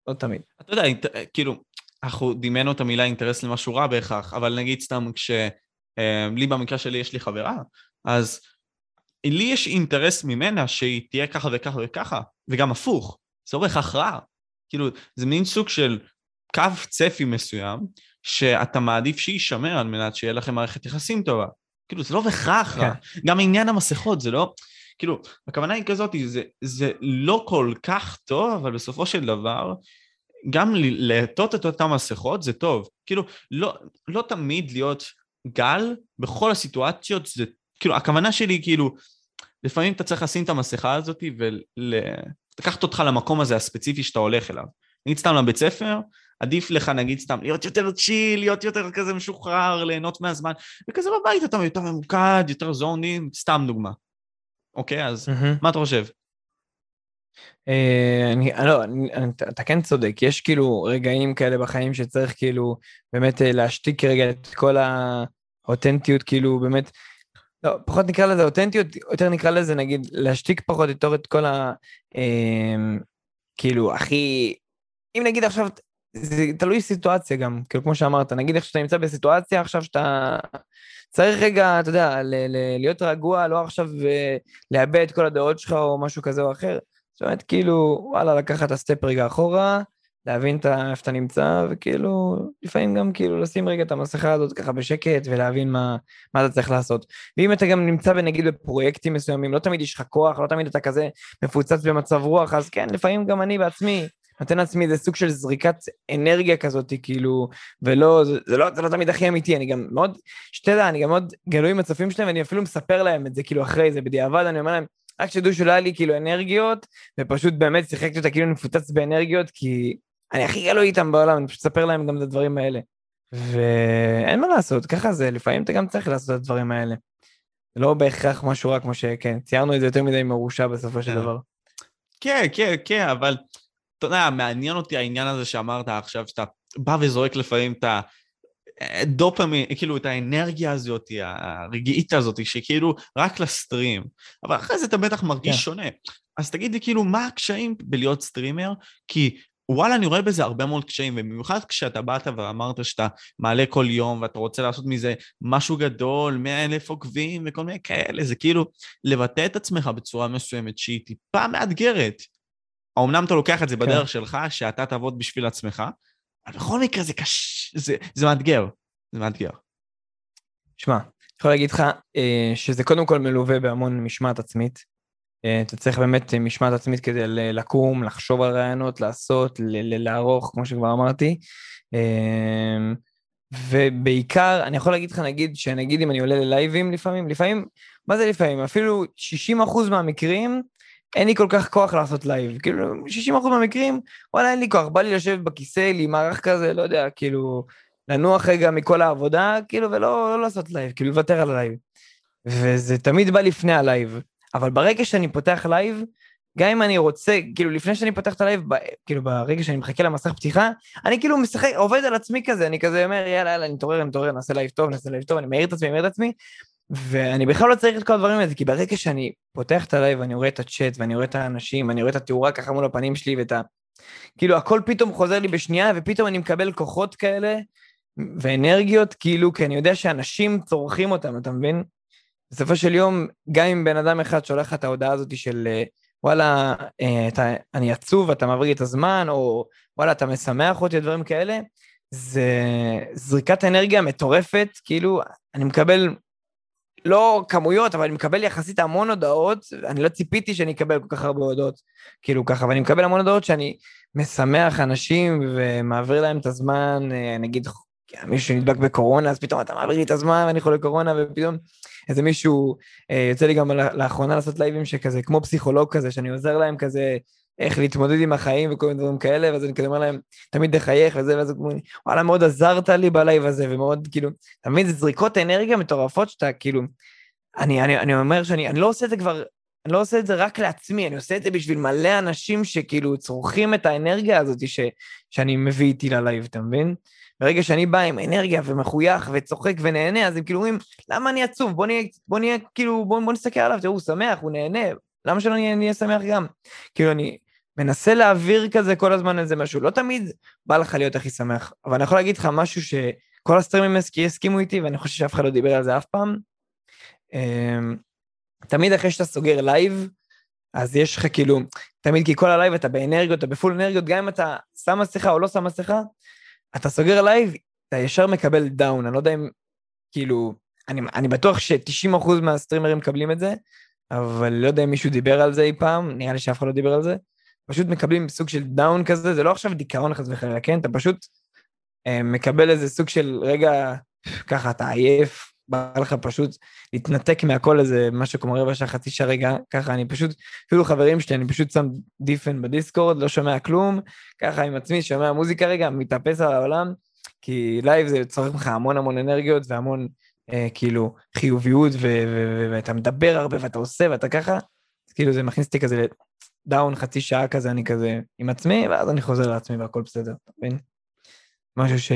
לא תמיד. אתה יודע, אינט... כאילו, אנחנו דימנו את המילה אינטרס למשהו רע בהכרח, אבל נגיד סתם כשלי אה, במקרה שלי יש לי חברה, אז לי יש אינטרס ממנה שהיא תהיה ככה וככה וככה, וגם הפוך, זה לא בהכרח רע. כאילו, זה מין סוג של קו צפי מסוים, שאתה מעדיף שיישמר על מנת שיהיה לכם מערכת יחסים טובה. כאילו, זה לא בהכרח רע. כן. גם עניין המסכות, זה לא... כאילו, הכוונה היא כזאת, זה, זה לא כל כך טוב, אבל בסופו של דבר, גם לעטות את אותן מסכות זה טוב. כאילו, לא, לא תמיד להיות גל בכל הסיטואציות, זה, כאילו, הכוונה שלי, כאילו, לפעמים אתה צריך לשים את המסכה הזאת ולקחת אותך למקום הזה הספציפי שאתה הולך אליו. נגיד סתם לבית ספר, עדיף לך נגיד סתם להיות יותר צ'יל, להיות יותר כזה משוחרר, ליהנות מהזמן, וכזה בבית אתה יותר ממוקד, יותר זונים, סתם דוגמה. אוקיי? אז mm-hmm. מה אתה חושב? אה, אני, לא, אני, אתה כן צודק, יש כאילו רגעים כאלה בחיים שצריך כאילו באמת אה, להשתיק רגע את כל האותנטיות, כאילו באמת, לא, פחות נקרא לזה אותנטיות, יותר נקרא לזה נגיד להשתיק פחות יותר את כל ה... אה, כאילו, הכי... אם נגיד עכשיו, זה תלוי סיטואציה גם, כאילו כמו שאמרת, נגיד איך שאתה נמצא בסיטואציה עכשיו שאתה צריך רגע, אתה יודע, ל- ל- להיות רגוע, לא עכשיו אה, לאבד את כל הדעות שלך או משהו כזה או אחר. זאת אומרת, כאילו, וואלה, לקחת את הסטפ רגע אחורה, להבין איפה אתה נמצא, וכאילו, לפעמים גם כאילו לשים רגע את המסכה הזאת ככה בשקט ולהבין מה, מה אתה צריך לעשות. ואם אתה גם נמצא נגיד בפרויקטים מסוימים, לא תמיד יש לך כוח, לא תמיד אתה כזה מפוצץ במצב רוח, אז כן, לפעמים גם אני בעצמי נותן לעצמי איזה סוג של זריקת אנרגיה כזאת, כאילו, ולא, זה, זה, לא, זה לא תמיד הכי אמיתי, אני גם מאוד, שתדע, אני גם מאוד גלוי עם הצופים שלהם, ואני אפילו מספר להם את זה, כאילו, אחרי זה, בדיעבד, אני אומר להם, רק שתדעו שלא היה לי כאילו אנרגיות, ופשוט באמת שיחקתי אותה כאילו אני מפוצץ באנרגיות, כי אני הכי גלוי איתם בעולם, אני פשוט אספר להם גם את הדברים האלה. ואין מה לעשות, ככה זה, לפעמים אתה גם צריך לעשות את הדברים האלה. לא בהכרח משהו רע כמו שכן, ציירנו את זה יותר מדי מרושע בסופו של כן. דבר. כן, כן, כן, אבל אתה יודע, מעניין אותי העניין הזה שאמרת עכשיו, שאתה בא וזורק לפעמים את הדופמין, כאילו את האנרגיה הזאת, הרגעית הזאת, שכאילו רק לסטרים, אבל אחרי זה אתה בטח מרגיש כן. שונה. אז תגיד לי, כאילו, מה הקשיים בלהיות סטרימר? כי וואלה, אני רואה בזה הרבה מאוד קשיים, ובמיוחד כשאתה באת ואמרת שאתה מעלה כל יום ואתה רוצה לעשות מזה משהו גדול, מאה אלף עוקבים וכל מיני כאלה, זה כאילו לבטא את עצמך בצורה מסוימת שהיא טיפה מאתגרת. אמנם אתה לוקח את זה כן. בדרך כן. שלך, שאתה תעבוד בשביל עצמך, אבל בכל מקרה זה קשה, זה, זה מאתגר, זה מאתגר. שמע, אני יכול להגיד לך אה, שזה קודם כל מלווה בהמון משמעת עצמית. אה, אתה צריך באמת אה, משמעת עצמית כדי לקום, לחשוב על רעיונות, לעשות, לערוך, כמו שכבר אמרתי. אה, ובעיקר, אני יכול להגיד לך, נגיד, שנגיד אם אני עולה ללייבים לפעמים, לפעמים, מה זה לפעמים? אפילו 60% מהמקרים, אין לי כל כך כוח לעשות לייב. כאילו, 60% מהמקרים, וואלה, אין לי כוח, בא לי לשבת בכיסא, להימרח כזה, לא יודע, כאילו, לנוח רגע מכל העבודה, כאילו, ולא לא לעשות לייב, כאילו, לוותר על הלייב. וזה תמיד בא לפני הלייב. אבל ברגע שאני פותח לייב, גם אם אני רוצה, כאילו לפני שאני פותח את הלייב, ב, כאילו ברגע שאני מחכה למסך פתיחה, אני כאילו משחק, עובד על עצמי כזה, אני כזה אומר, יאללה, יאללה, אני מתעורר, נעשה לייב טוב, נעשה לייב טוב, אני מעיר את עצמי, מעיר את עצמי, ואני בכלל לא צריך את כל הדברים האלה, כי ברגע שאני פותח את הלייב, אני רואה את הצ'אט, ואני רואה את האנשים, אני רואה את התאורה ככה מול הפנים שלי, ואת ה... כאילו, הכל פתאום חוזר לי בשנייה, ופתאום אני מקבל כוחות כאלה, ואנרגיות, כאילו, כי אני יודע שאנשים צורכים אותם, אתה מבין? בסופו של יום, גם אם בן אדם אחד שולח לך את ההודעה הזאת של אה, וואלה, אה, אתה, אני עצוב, אתה מעביר לי את הזמן, או וואלה, אתה משמח אותי, דברים כאלה, זה זריקת אנרגיה מטורפת, כאילו, אני מקבל לא כמויות, אבל אני מקבל יחסית המון הודעות, אני לא ציפיתי שאני אקבל כל כך הרבה הודעות, כאילו ככה, אבל אני מקבל המון הודעות שאני משמח אנשים ומעביר להם את הזמן, אה, נגיד מישהו שנדבק בקורונה, אז פתאום אתה מעביר לי את הזמן ואני חולה קורונה, ופתאום איזה מישהו, אה, יוצא לי גם לאחרונה לעשות לייבים שכזה, כמו פסיכולוג כזה, שאני עוזר להם כזה, איך להתמודד עם החיים וכל מיני דברים כאלה, ואז אני כזה אומר להם, תמיד תחייך וזה, ואז הוא אומר, וואלה, מאוד עזרת לי בלייב הזה, ומאוד, כאילו, מבין, זה זריקות אנרגיה מטורפות שאתה, כאילו, אני, אני, אני אומר שאני אני לא עושה את זה כבר, אני לא עושה את זה רק לעצמי, אני עושה את זה בשביל מלא אנשים שכאילו צורכים את האנרגיה הזאת ש, שאני מביא איתי ללייב, אתה מבין? ברגע שאני בא עם אנרגיה ומחוייך וצוחק ונהנה, אז הם כאילו אומרים, למה אני עצוב? בוא נהיה, בוא נהיה כאילו, בוא, בוא נסתכל עליו, תראו, הוא שמח, הוא נהנה, למה שלא נהיה, נהיה שמח גם? כאילו, אני מנסה להעביר כזה כל הזמן איזה משהו, לא תמיד בא לך להיות הכי שמח, אבל אני יכול להגיד לך משהו שכל הסטרימרים הסכימו איתי, ואני חושב שאף אחד לא דיבר על זה אף פעם. אמ, תמיד אחרי שאתה סוגר לייב, אז יש לך כאילו, תמיד כי כל הלייב אתה באנרגיות, אתה ב full אנרגיות, גם אם אתה שם מסכה או לא שם מסכה, אתה סוגר לייב, אתה ישר מקבל down, אני לא יודע אם, כאילו, אני, אני בטוח ש-90% מהסטרימרים מקבלים את זה, אבל לא יודע אם מישהו דיבר על זה אי פעם, נראה לי שאף אחד לא דיבר על זה. פשוט מקבלים סוג של down כזה, זה לא עכשיו דיכאון חס וחלילה, כן? אתה פשוט אה, מקבל איזה סוג של רגע, ככה, אתה עייף, בא לך פשוט להתנתק מהכל איזה משהו כמו רבע שעה, חצי שעה רגע, ככה אני פשוט, אפילו חברים שלי, אני פשוט שם deafen בדיסקורד, לא שומע כלום, ככה עם עצמי, שומע מוזיקה רגע, מתאפס על העולם, כי לייב זה צורך לך המון המון אנרגיות והמון אה, כאילו חיוביות, ואתה מדבר הרבה ואתה עושה ואתה ככה, אז כאילו זה מכניס אותי כזה down חצי שעה כזה, אני כזה עם עצמי, ואז אני חוזר לעצמי והכל בסדר, אתה מבין? משהו ש...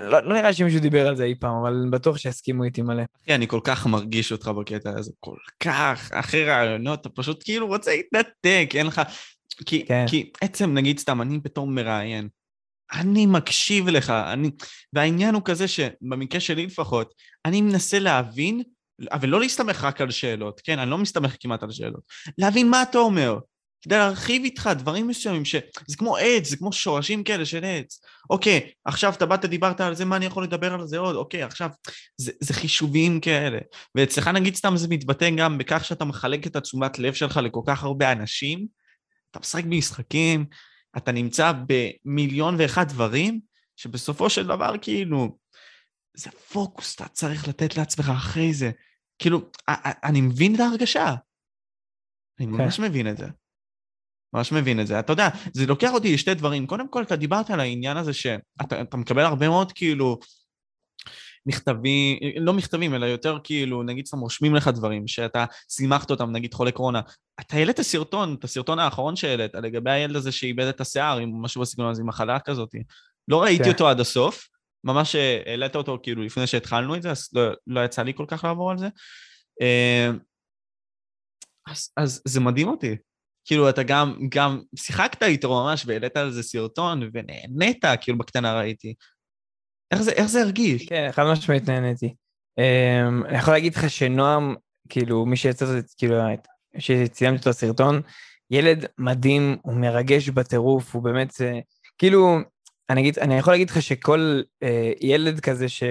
לא, לא נראה שמישהו דיבר על זה אי פעם, אבל בטוח שיסכימו איתי מלא. אחי, אני כל כך מרגיש אותך בקטע הזה, כל כך, אחרי רעיונות, אתה פשוט כאילו רוצה להתנתק, אין לך... כי, כן. כי עצם, נגיד סתם, אני בתור מראיין, אני מקשיב לך, אני... והעניין הוא כזה שבמקרה שלי לפחות, אני מנסה להבין, אבל לא להסתמך רק על שאלות, כן? אני לא מסתמך כמעט על שאלות. להבין מה אתה אומר, כדי להרחיב איתך דברים מסוימים, ש... זה כמו עץ, זה כמו שורשים כאלה של עץ. אוקיי, עכשיו אתה באת, דיברת על זה, מה אני יכול לדבר על זה עוד? אוקיי, עכשיו, זה, זה חישובים כאלה. ואצלך נגיד סתם זה מתבטא גם בכך שאתה מחלק את התשומת לב שלך לכל כך הרבה אנשים, אתה משחק במשחקים, אתה נמצא במיליון ואחד דברים, שבסופו של דבר כאילו, זה פוקוס, אתה צריך לתת לעצמך אחרי זה. כאילו, אני מבין את ההרגשה. אני כן. ממש מבין את זה. ממש מבין את זה. אתה יודע, זה לוקח אותי לשתי דברים. קודם כל, אתה דיברת על העניין הזה שאתה מקבל הרבה מאוד כאילו מכתבים, לא מכתבים, אלא יותר כאילו, נגיד סתם רושמים לך דברים, שאתה שימחת אותם, נגיד חולה קורונה. אתה העלית סרטון, את הסרטון האחרון שהעלית, לגבי הילד הזה שאיבד את השיער, עם משהו בסגנון הזה, עם מחלה כזאת. לא ראיתי כן. אותו עד הסוף, ממש העלית אותו כאילו לפני שהתחלנו את זה, אז לא, לא יצא לי כל כך לעבור על זה. אה, אז, אז זה מדהים אותי. כאילו, אתה גם, גם שיחקת איתו ממש והעלית על זה סרטון ונהנית, כאילו, בקטנה ראיתי. איך זה, איך זה הרגיש? כן, חד משמעית נהניתי. Um, אני יכול להגיד לך שנועם, כאילו, מי שיצא את זה, כאילו, שציימתי את הסרטון, ילד מדהים, הוא מרגש בטירוף, הוא באמת, זה, כאילו, אני, אגיד, אני יכול להגיד לך שכל uh, ילד כזה ש...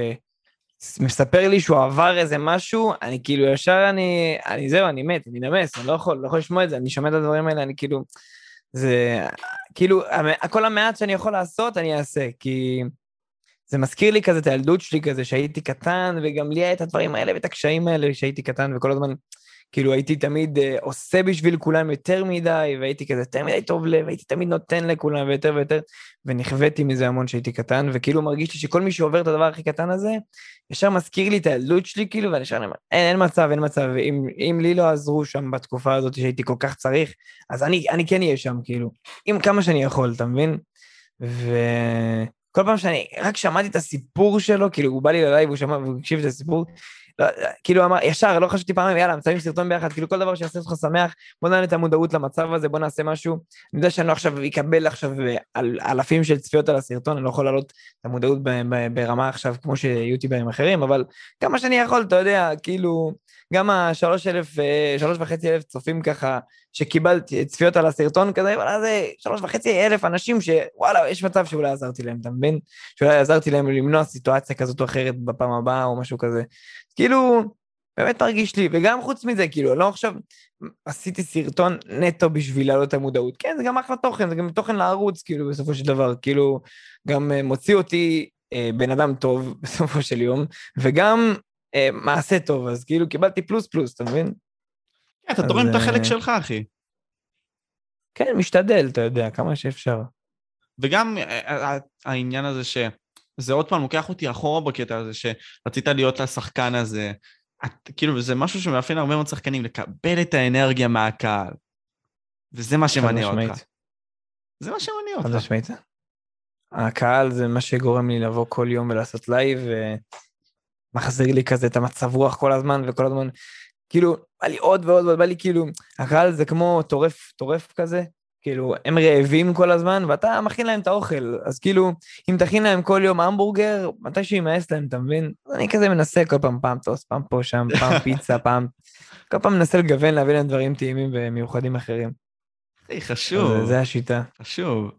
מספר לי שהוא עבר איזה משהו, אני כאילו ישר אני, אני זהו, אני מת, אני נמס, אני לא יכול, לא יכול לשמוע את זה, אני שומע את הדברים האלה, אני כאילו, זה, כאילו, כל המעט שאני יכול לעשות, אני אעשה, כי זה מזכיר לי כזה את הילדות שלי כזה, שהייתי קטן, וגם לי היה את הדברים האלה ואת הקשיים האלה שהייתי קטן, וכל הזמן, כאילו הייתי תמיד uh, עושה בשביל כולם יותר מדי, והייתי כזה יותר מדי טוב לב, והייתי תמיד נותן לכולם ויותר ויותר, ונכוויתי מזה המון שהייתי קטן, וכאילו מרגיש לי שכל מי שעובר את הדבר הכי קטן הזה, ישר מזכיר לי את הילדות שלי, כאילו, ואני אומר, אין, אין מצב, אין מצב, אם, אם לי לא עזרו שם בתקופה הזאת שהייתי כל כך צריך, אז אני, אני כן אהיה שם, כאילו, עם כמה שאני יכול, אתה מבין? וכל פעם שאני רק שמעתי את הסיפור שלו, כאילו, הוא בא לי ללייב, הוא שמע, והוא הקשיב את הסיפור, לא, כאילו אמר, ישר, לא חשבתי פעמים, יאללה, מצלמים סרטון ביחד, כאילו כל דבר שיעשה אותך שמח, בוא נעלה את המודעות למצב הזה, בוא נעשה משהו. אני יודע שאני לא עכשיו אקבל עכשיו על, אלפים של צפיות על הסרטון, אני לא יכול להעלות את המודעות ברמה עכשיו כמו שיוטיוברים אחרים, אבל כמה שאני יכול, אתה יודע, כאילו, גם השלוש אלף, אה, שלוש וחצי אלף צופים ככה, שקיבלתי צפיות על הסרטון כזה, אבל זה שלוש וחצי אלף אנשים שוואלה, יש מצב שאולי עזרתי להם, אתה מבין? שאולי עזרתי להם למנוע סיטואציה כזאת או אחרת בפעם הבאה או משהו כזה. כאילו, באמת מרגיש לי, וגם חוץ מזה, כאילו, לא עכשיו עשיתי סרטון נטו בשביל להעלות את המודעות. כן, זה גם אחלה תוכן, זה גם תוכן לערוץ, כאילו, בסופו של דבר, כאילו, גם uh, מוציא אותי uh, בן אדם טוב בסופו של יום, וגם uh, מעשה טוב, אז כאילו קיבלתי פלוס פלוס, אתה מבין? כן, אתה תורם את החלק שלך, אחי. כן, משתדל, אתה יודע, כמה שאפשר. וגם העניין הזה ש... זה עוד פעם לוקח אותי אחורה בקטע הזה, שרצית להיות השחקן הזה. את, כאילו, זה משהו שמאפיין הרבה מאוד שחקנים, לקבל את האנרגיה מהקהל. וזה מה שמניע אותך. זה מה שמניע אותך. חד משמעית. הקהל זה מה שגורם לי לבוא כל יום ולעשות לייב, ומחזיר לי כזה את המצב רוח כל הזמן, וכל הזמן, כאילו, בא לי עוד ועוד ועוד, בא לי כאילו, הקהל זה כמו טורף, טורף כזה, כאילו, הם רעבים כל הזמן, ואתה מכין להם את האוכל. אז כאילו, אם תכין להם כל יום המבורגר, מתי שהוא ימאס להם, אתה מבין? אני כזה מנסה כל פעם, פעם טוס, פעם פה, שם, פעם פיצה, פעם... כל פעם מנסה לגוון, להביא להם דברים טעימים ומיוחדים אחרים. היי, חשוב. אז, זה השיטה. חשוב.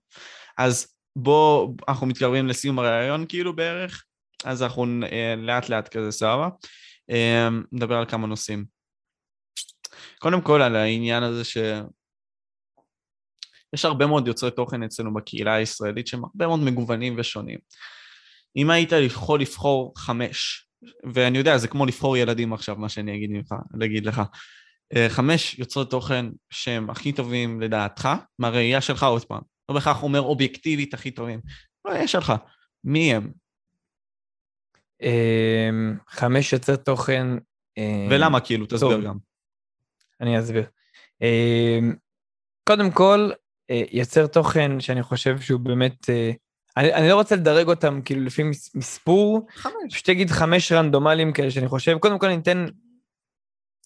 אז בוא, אנחנו מתקרבים לסיום הראיון כאילו בערך, אז אנחנו אה, לאט לאט כזה סבבה. אה, נדבר על כמה נושאים. קודם כל על העניין הזה ש... יש הרבה מאוד יוצרי תוכן אצלנו בקהילה הישראלית שהם הרבה מאוד מגוונים ושונים. אם היית יכול לבחור חמש, ואני יודע, זה כמו לבחור ילדים עכשיו, מה שאני אגיד, לך, אגיד לך, אה, חמש יוצרי תוכן שהם הכי טובים לדעתך, מהראייה שלך עוד פעם, לא בהכרח אומר אובייקטיבית הכי טובים, בראייה שלך, מי הם? אמ, חמש יוצרי תוכן... אמ, ולמה כאילו? תסביר גם. אני אסביר. אמ, קודם כל, אה, יוצר תוכן שאני חושב שהוא באמת, אה, אני, אני לא רוצה לדרג אותם כאילו לפי מס, מספור, חמש. פשוט אגיד חמש רנדומליים כאלה שאני חושב, קודם כל אני אתן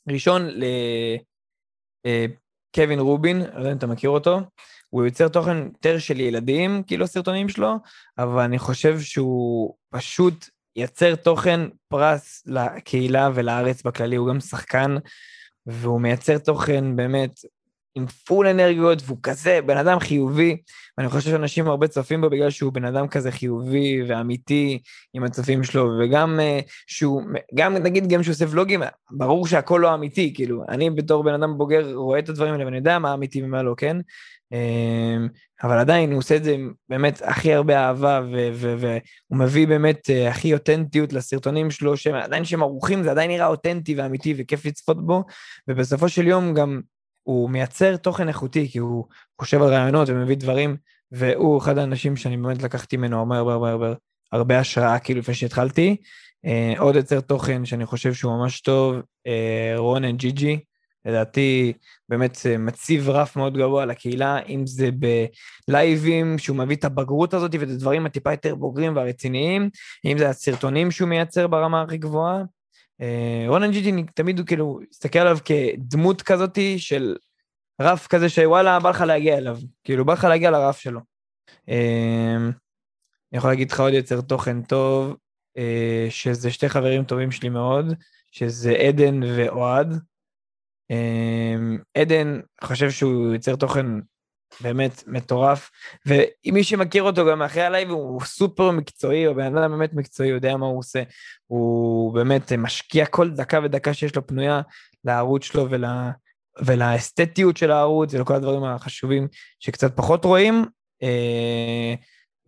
ראשון לקווין רובין, לא יודע אם אתה מכיר אותו, הוא יוצר תוכן יותר של ילדים, כאילו הסרטונים שלו, אבל אני חושב שהוא פשוט יצר תוכן פרס לקהילה ולארץ בכללי, הוא גם שחקן, והוא מייצר תוכן באמת עם פול אנרגיות, והוא כזה בן אדם חיובי, ואני חושב שאנשים הרבה צופים בו בגלל שהוא בן אדם כזה חיובי ואמיתי עם הצופים שלו, וגם uh, שהוא, גם נגיד גם שהוא עושה ולוגים, ברור שהכל לא אמיתי, כאילו, אני בתור בן אדם בוגר רואה את הדברים האלה ואני יודע מה אמיתי ומה לא, כן? Um, אבל עדיין הוא עושה את זה באמת הכי הרבה אהבה, והוא מביא באמת uh, הכי אותנטיות לסרטונים שלו, שעדיין שהם ערוכים זה עדיין נראה אותנטי ואמיתי וכיף לצפות בו, ובסופו של יום גם הוא מייצר תוכן איכותי, כי הוא חושב על רעיונות ומביא דברים, והוא אחד האנשים שאני באמת לקחתי ממנו הרבה הרבה הרבה הרבה, הרבה השראה, כאילו לפני שהתחלתי. Uh, עוד יוצר תוכן שאני חושב שהוא ממש טוב, uh, רונן ג'י ג'י, לדעתי באמת אה, מציב רף מאוד גבוה לקהילה, אם זה בלייבים, שהוא מביא את הבגרות הזאת ואת הדברים הטיפה יותר בוגרים והרציניים, אם זה הסרטונים שהוא מייצר ברמה הכי גבוהה. אה, רונן ג'י ג'י תמיד הוא כאילו, הסתכל עליו כדמות כזאתי של רף כזה שוואלה, בא לך להגיע אליו, כאילו בא לך להגיע לרף שלו. אה, אני יכול להגיד לך עוד יוצר תוכן טוב, שזה שתי חברים טובים שלי מאוד, שזה עדן ואוהד. אמ, עדן חושב שהוא יוצר תוכן באמת מטורף, ומי שמכיר אותו גם אחרי הלייב הוא סופר מקצועי, הוא בן אדם באמת מקצועי, הוא יודע מה הוא עושה, הוא באמת משקיע כל דקה ודקה שיש לו פנויה לערוץ שלו ול... ולאסתטיות של הערוץ ולכל הדברים החשובים שקצת פחות רואים. אה,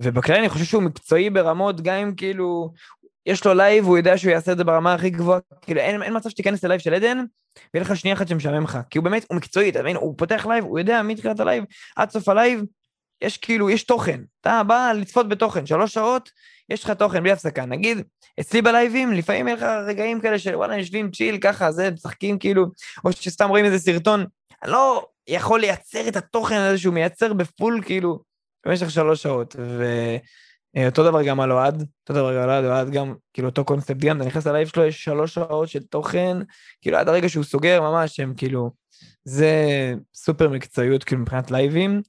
ובכלל אני חושב שהוא מקצועי ברמות, גם אם כאילו יש לו לייב, הוא יודע שהוא יעשה את זה ברמה הכי גבוהה, כאילו אין, אין מצב שתיכנס ללייב של עדן, ויהיה לך שנייה אחת שמשעמם לך, כי הוא באמת, הוא מקצועי, אתה מבין? הוא פותח לייב, הוא יודע מתחילת הלייב עד סוף הלייב, יש כאילו, יש תוכן. אתה בא לצפות בתוכן, שלוש שעות, יש לך תוכן בלי הפסקה. נגיד, אצלי בלייבים, לפעמים יהיה לך רגעים כאלה של וואלה, יושבים chill ככה, זה, משחקים כאילו, או שסתם רואים איזה סרטון, אני לא יכול לייצר את התוכן הזה שהוא מייצר ב full, כאילו, במשך שלוש שעות. ו... אה, אותו דבר גם על אוהד, אותו דבר גם על אוהד, אוהד גם, כאילו אותו קונספט גם, אתה נכנס ללייב שלו, יש שלוש שעות של תוכן, כאילו עד הרגע שהוא סוגר ממש, הם כאילו, זה סופר מקצועיות כאילו מבחינת לייבים,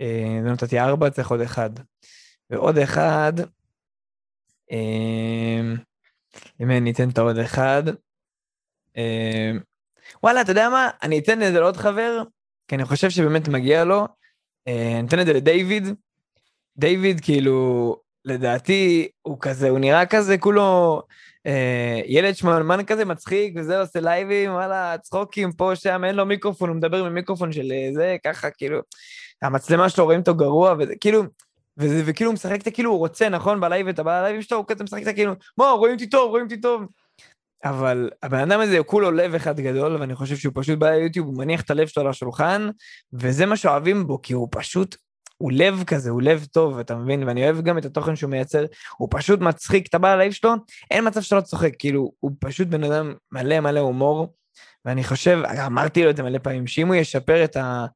אה, נתתי ארבע, צריך עוד אחד. ועוד אחד, אה, אם אני אתן את העוד אחד, וואלה, אתה יודע מה? אני אתן את זה לעוד חבר, כי אני חושב שבאמת מגיע לו. אני אתן את זה לדיוויד. דיוויד, כאילו, לדעתי הוא כזה, הוא נראה כזה כולו אה, ילד שמנמן כזה מצחיק וזה עושה לייבים, וואלה, צחוקים פה, שם, אין לו מיקרופון, הוא מדבר ממיקרופון של אה, זה, ככה, כאילו, המצלמה שלו רואים אותו גרוע, וזה כאילו, וזה, וכאילו הוא משחק את כאילו הוא רוצה, נכון, בלייב, אתה בא ללייבים שלו, הוא כזה משחק את כאילו, בוא, רואים אותי טוב, רואים אותי טוב. אבל הבן אדם הזה הוא כולו לב אחד גדול, ואני חושב שהוא פשוט בא ליוטיוב, הוא מניח את הלב שלו על השולחן, וזה מה שאוהבים בו, כי הוא פשוט הוא לב כזה, הוא לב טוב, אתה מבין? ואני אוהב גם את התוכן שהוא מייצר, הוא פשוט מצחיק, אתה בא ללייב שלו, אין מצב שאתה לא צוחק, כאילו, הוא פשוט בן אדם מלא מלא הומור, ואני חושב, אמרתי לו את זה מלא פעמים, שאם הוא ישפר את, ה,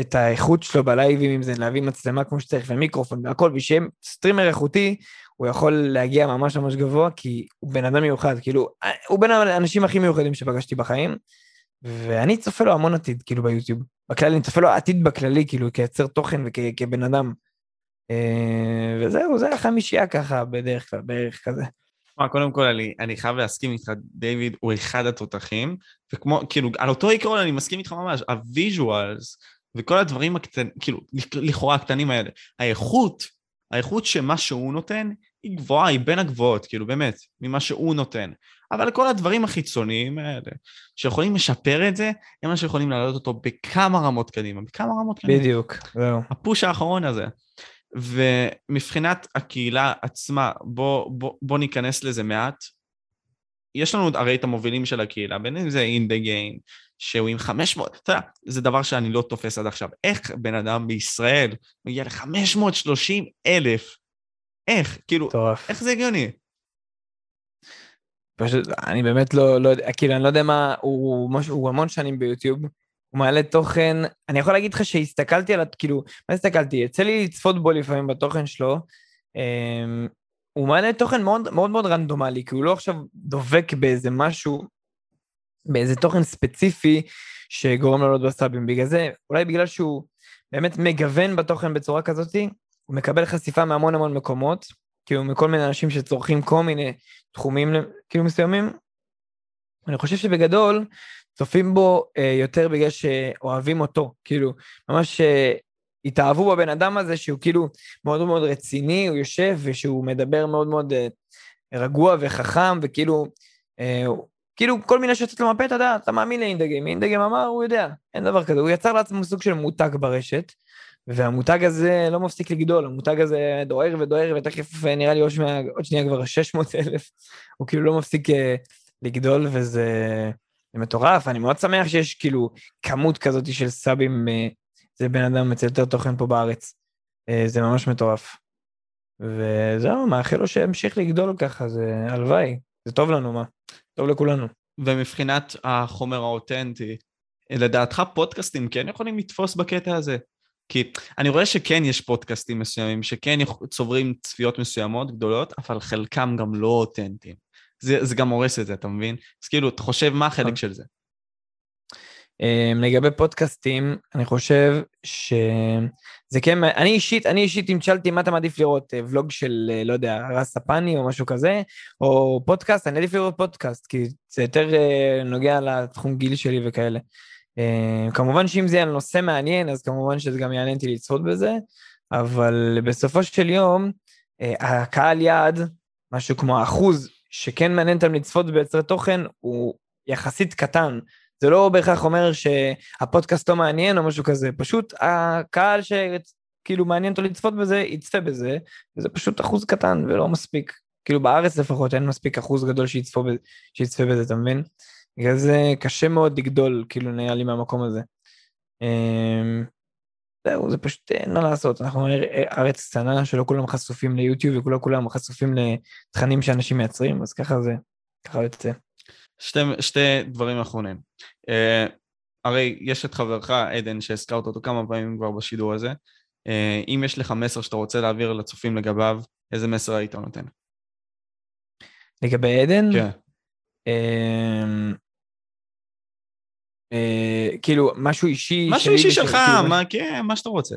את האיכות שלו בלייבים, אם זה להביא מצלמה כמו שצריך, ומיקרופון והכל, ושיהיה streamer איכותי, הוא יכול להגיע ממש ממש גבוה, כי הוא בן אדם מיוחד, כאילו, הוא בין האנשים הכי מיוחדים שפגשתי בחיים, ואני צופה לו המון עתיד, כאילו, ביוטיוב. בכלל, אני צופה לו עתיד בכללי, כאילו, כיוצר תוכן וכבן אדם. אה, וזהו, זה החמישייה ככה, בדרך כלל, בערך כזה. מה, קודם כל, אני, אני חייב להסכים איתך, דיוויד הוא אחד התותחים, וכמו, כאילו, על אותו עיקרון אני מסכים איתך ממש, ה visuals וכל הדברים הקטנים, כאילו, לכאורה הקטנים האלה, האיכות, האיכות שמה שהוא נותן, היא גבוהה, היא בין הגבוהות, כאילו, באמת, ממה שהוא נותן. אבל כל הדברים החיצוניים האלה, שיכולים לשפר את זה, הם מה שיכולים להעלות אותו בכמה רמות קדימה, בכמה רמות קדימה. בדיוק, זהו. הפוש האחרון הזה. ומבחינת הקהילה עצמה, בוא, בוא, בוא ניכנס לזה מעט. יש לנו הרי את המובילים של הקהילה, בין אם זה אין דה גיים, שהוא עם 500, אתה יודע, זה דבר שאני לא תופס עד עכשיו. איך בן אדם בישראל מגיע ל-530 אלף? איך? כאילו, טורף. איך זה הגיוני? פשוט, אני באמת לא, לא יודע, כאילו, אני לא יודע מה, הוא, הוא, הוא המון שנים ביוטיוב, הוא מעלה תוכן, אני יכול להגיד לך שהסתכלתי על, כאילו, מה הסתכלתי? יצא לי לצפות בו לפעמים בתוכן שלו, אמ, הוא מעלה תוכן מאוד מאוד מאוד רנדומלי, כי הוא לא עכשיו דובק באיזה משהו, באיזה תוכן ספציפי שגורם לו לעלות בסאבים. בגלל זה, אולי בגלל שהוא באמת מגוון בתוכן בצורה כזאתי, הוא מקבל חשיפה מהמון המון מקומות, כאילו מכל מיני אנשים שצורכים כל מיני תחומים כאילו מסוימים. אני חושב שבגדול, צופים בו אה, יותר בגלל שאוהבים אותו, כאילו, ממש אה, התאהבו בבן אדם הזה שהוא כאילו מאוד מאוד רציני, הוא יושב ושהוא מדבר מאוד מאוד אה, רגוע וחכם, וכאילו, אה, כאילו כל מיני שיוצאות למפה, אתה יודע, אתה מאמין לאינדגם, אינדגם אמר, הוא יודע, אין דבר כזה, הוא יצר לעצמו סוג של מותג ברשת, והמותג הזה לא מפסיק לגדול, המותג הזה דוהר ודוהר, ותכף אה, נראה לי עוד, שנייה, עוד שנייה כבר 600 אלף, הוא כאילו לא מפסיק אה, לגדול, וזה מטורף, אני מאוד שמח שיש כאילו כמות כזאת של סאבים, אה, זה בן אדם אצל יותר תוכן פה בארץ, זה ממש מטורף. וזהו, מאחל לו שימשיך לגדול ככה, זה הלוואי, זה טוב לנו, מה? טוב לכולנו. ומבחינת החומר האותנטי, לדעתך פודקאסטים כן יכולים לתפוס בקטע הזה? כי אני רואה שכן יש פודקאסטים מסוימים, שכן צוברים צפיות מסוימות גדולות, אבל חלקם גם לא אותנטיים. זה, זה גם הורס את זה, אתה מבין? אז כאילו, אתה חושב מה החלק נכון. של זה? Um, לגבי פודקאסטים, אני חושב שזה כן, אני אישית, אני אישית אם תשאלתי מה אתה מעדיף לראות, אה, ולוג של, אה, לא יודע, רס ספני או משהו כזה, או פודקאסט, אני עדיף לראות פודקאסט, כי זה יותר uh, נוגע לתחום גיל שלי וכאלה. Uh, כמובן שאם זה יהיה נושא מעניין, אז כמובן שזה גם יעניין אותי לצפות בזה, אבל בסופו של יום, uh, הקהל יעד, משהו כמו האחוז שכן מעניין אותם לצפות ביוצרי תוכן, הוא יחסית קטן. זה לא בהכרח אומר שהפודקאסט לא מעניין או משהו כזה, פשוט הקהל שכאילו מעניין אותו לצפות בזה, יצפה בזה, וזה פשוט אחוז קטן ולא מספיק. כאילו בארץ לפחות אין מספיק אחוז גדול שיצפה בזה, שיצפה בזה אתה מבין? בגלל זה קשה מאוד לגדול, כאילו, נראה לי מהמקום הזה. אמ, זהו, זה פשוט אין מה לעשות, אנחנו ארץ קטנה שלא כולם חשופים ליוטיוב וכולם כולם חשופים לתכנים שאנשים מייצרים, אז ככה זה, ככה יוצא. שתי, שתי דברים אחרונים. Uh, הרי יש את חברך עדן שהזכרת אותו כמה פעמים כבר בשידור הזה. Uh, אם יש לך מסר שאתה רוצה להעביר לצופים לגביו, איזה מסר היית נותן? לגבי עדן? כן. Uh, אה, כאילו, משהו אישי משהו אישי שלך, כאילו, מה, כן, מה שאתה רוצה.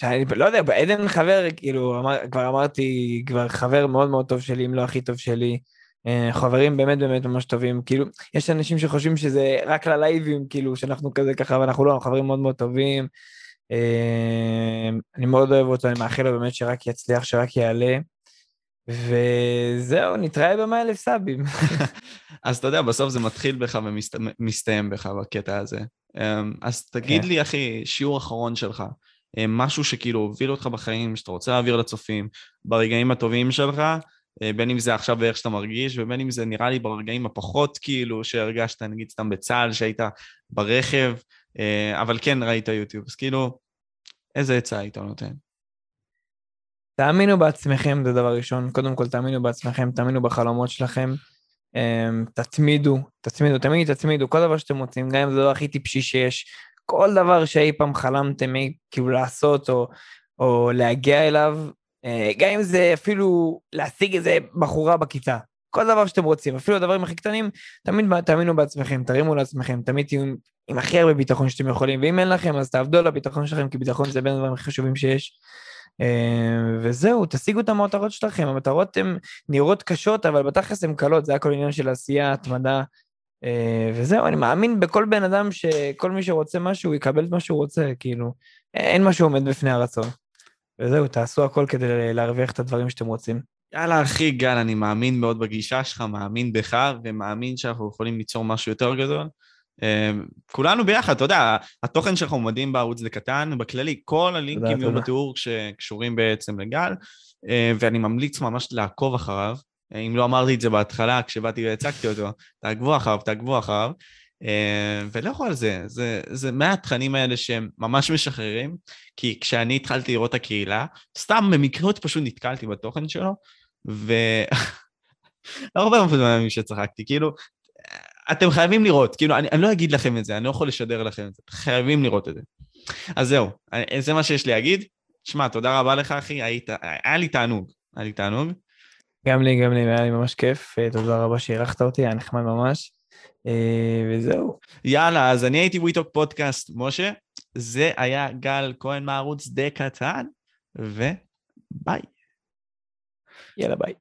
שאני לא יודע, בעדן חבר, כאילו, אמר, כבר אמרתי, כבר חבר מאוד מאוד טוב שלי, אם לא הכי טוב שלי. אה, חברים באמת באמת ממש טובים, כאילו, יש אנשים שחושבים שזה רק ללייבים, כאילו, שאנחנו כזה ככה, ואנחנו לא, אנחנו חברים מאוד מאוד טובים. אה, אני מאוד אוהב אותו, אני מאחל לו באמת שרק יצליח, שרק יעלה. וזהו, נתראה במאה אלף סאבים. אז אתה יודע, בסוף זה מתחיל בך ומסתיים בך בקטע הזה. אמ, אז תגיד כן. לי, אחי, שיעור אחרון שלך, אמ, משהו שכאילו הוביל אותך בחיים, שאתה רוצה להעביר לצופים, ברגעים הטובים שלך, אה, בין אם זה עכשיו באיך שאתה מרגיש, ובין אם זה נראה לי ברגעים הפחות כאילו שהרגשת, נגיד סתם בצה"ל, שהיית ברכב, אה, אבל כן ראית יוטיוב, אז כאילו, איזה עצה היית נותן? תאמינו בעצמכם, זה דבר ראשון. קודם כל, תאמינו בעצמכם, תאמינו בחלומות שלכם. אמ, תתמידו, תתמידו, תמיד תתמידו, כל דבר שאתם רוצים, גם אם זה לא הכי טיפשי שיש, כל דבר שאי פעם חלמתם כאילו לעשות או, או להגיע אליו, אה, גם אם זה אפילו להשיג איזה בחורה בכיתה, כל דבר שאתם רוצים, אפילו הדברים הכי קטנים, תמיד תאמינו בעצמכם, תרימו לעצמכם, תמיד תהיו עם הכי הרבה ביטחון שאתם יכולים, ואם אין לכם אז תעבדו על הביטחון שלכם, כי ביטחון זה בין הדברים הכי חשובים שיש. אה, וזהו, תשיגו את המטרות שלכם, המטרות הן נראות קשות, אבל בתכלס הן קלות, זה הכל עניין של עשייה, התמדה, אה, וזהו, אני מאמין בכל בן אדם שכל מי שרוצה משהו, יקבל את מה שהוא רוצה, כאילו, אין מה שעומד בפני הרצון. וזהו, תעשו הכל כדי להרוויח את הדברים שאתם רוצים. יאללה, אחי גל, אני מאמין מאוד בגישה שלך, מאמין בך, ומאמין שאנחנו יכולים ליצור משהו יותר גדול. אמ, כולנו ביחד, אתה יודע, התוכן שלך הוא מדהים בערוץ זה קטן, בכללי כל הלינקים יהיו בתיאור שקשורים בעצם לגל, אמ, ואני ממליץ ממש לעקוב אחריו. אם לא אמרתי את זה בהתחלה, כשבאתי והצגתי אותו, תעקבו אחריו, תעקבו אחריו, אמ, ולכו על זה, זה, זה מהתכנים האלה שהם ממש משחררים, כי כשאני התחלתי לראות את הקהילה, סתם במקרות פשוט נתקלתי בתוכן שלו, ו... לא הרבה פעמים שצחקתי, כאילו, אתם חייבים לראות, כאילו, אני, אני לא אגיד לכם את זה, אני לא יכול לשדר לכם את זה, חייבים לראות את זה. אז זהו, זה מה שיש לי להגיד. שמע, תודה רבה לך, אחי, היית, היה לי תענוג, היה לי תענוג. גם לי, גם לי, היה לי ממש כיף, תודה רבה שאירחת אותי, היה נחמד ממש. וזהו. יאללה, אז אני הייתי וויטוק פודקאסט, משה. זה היה גל כהן מערוץ די קטן, וביי. יאללה ביי.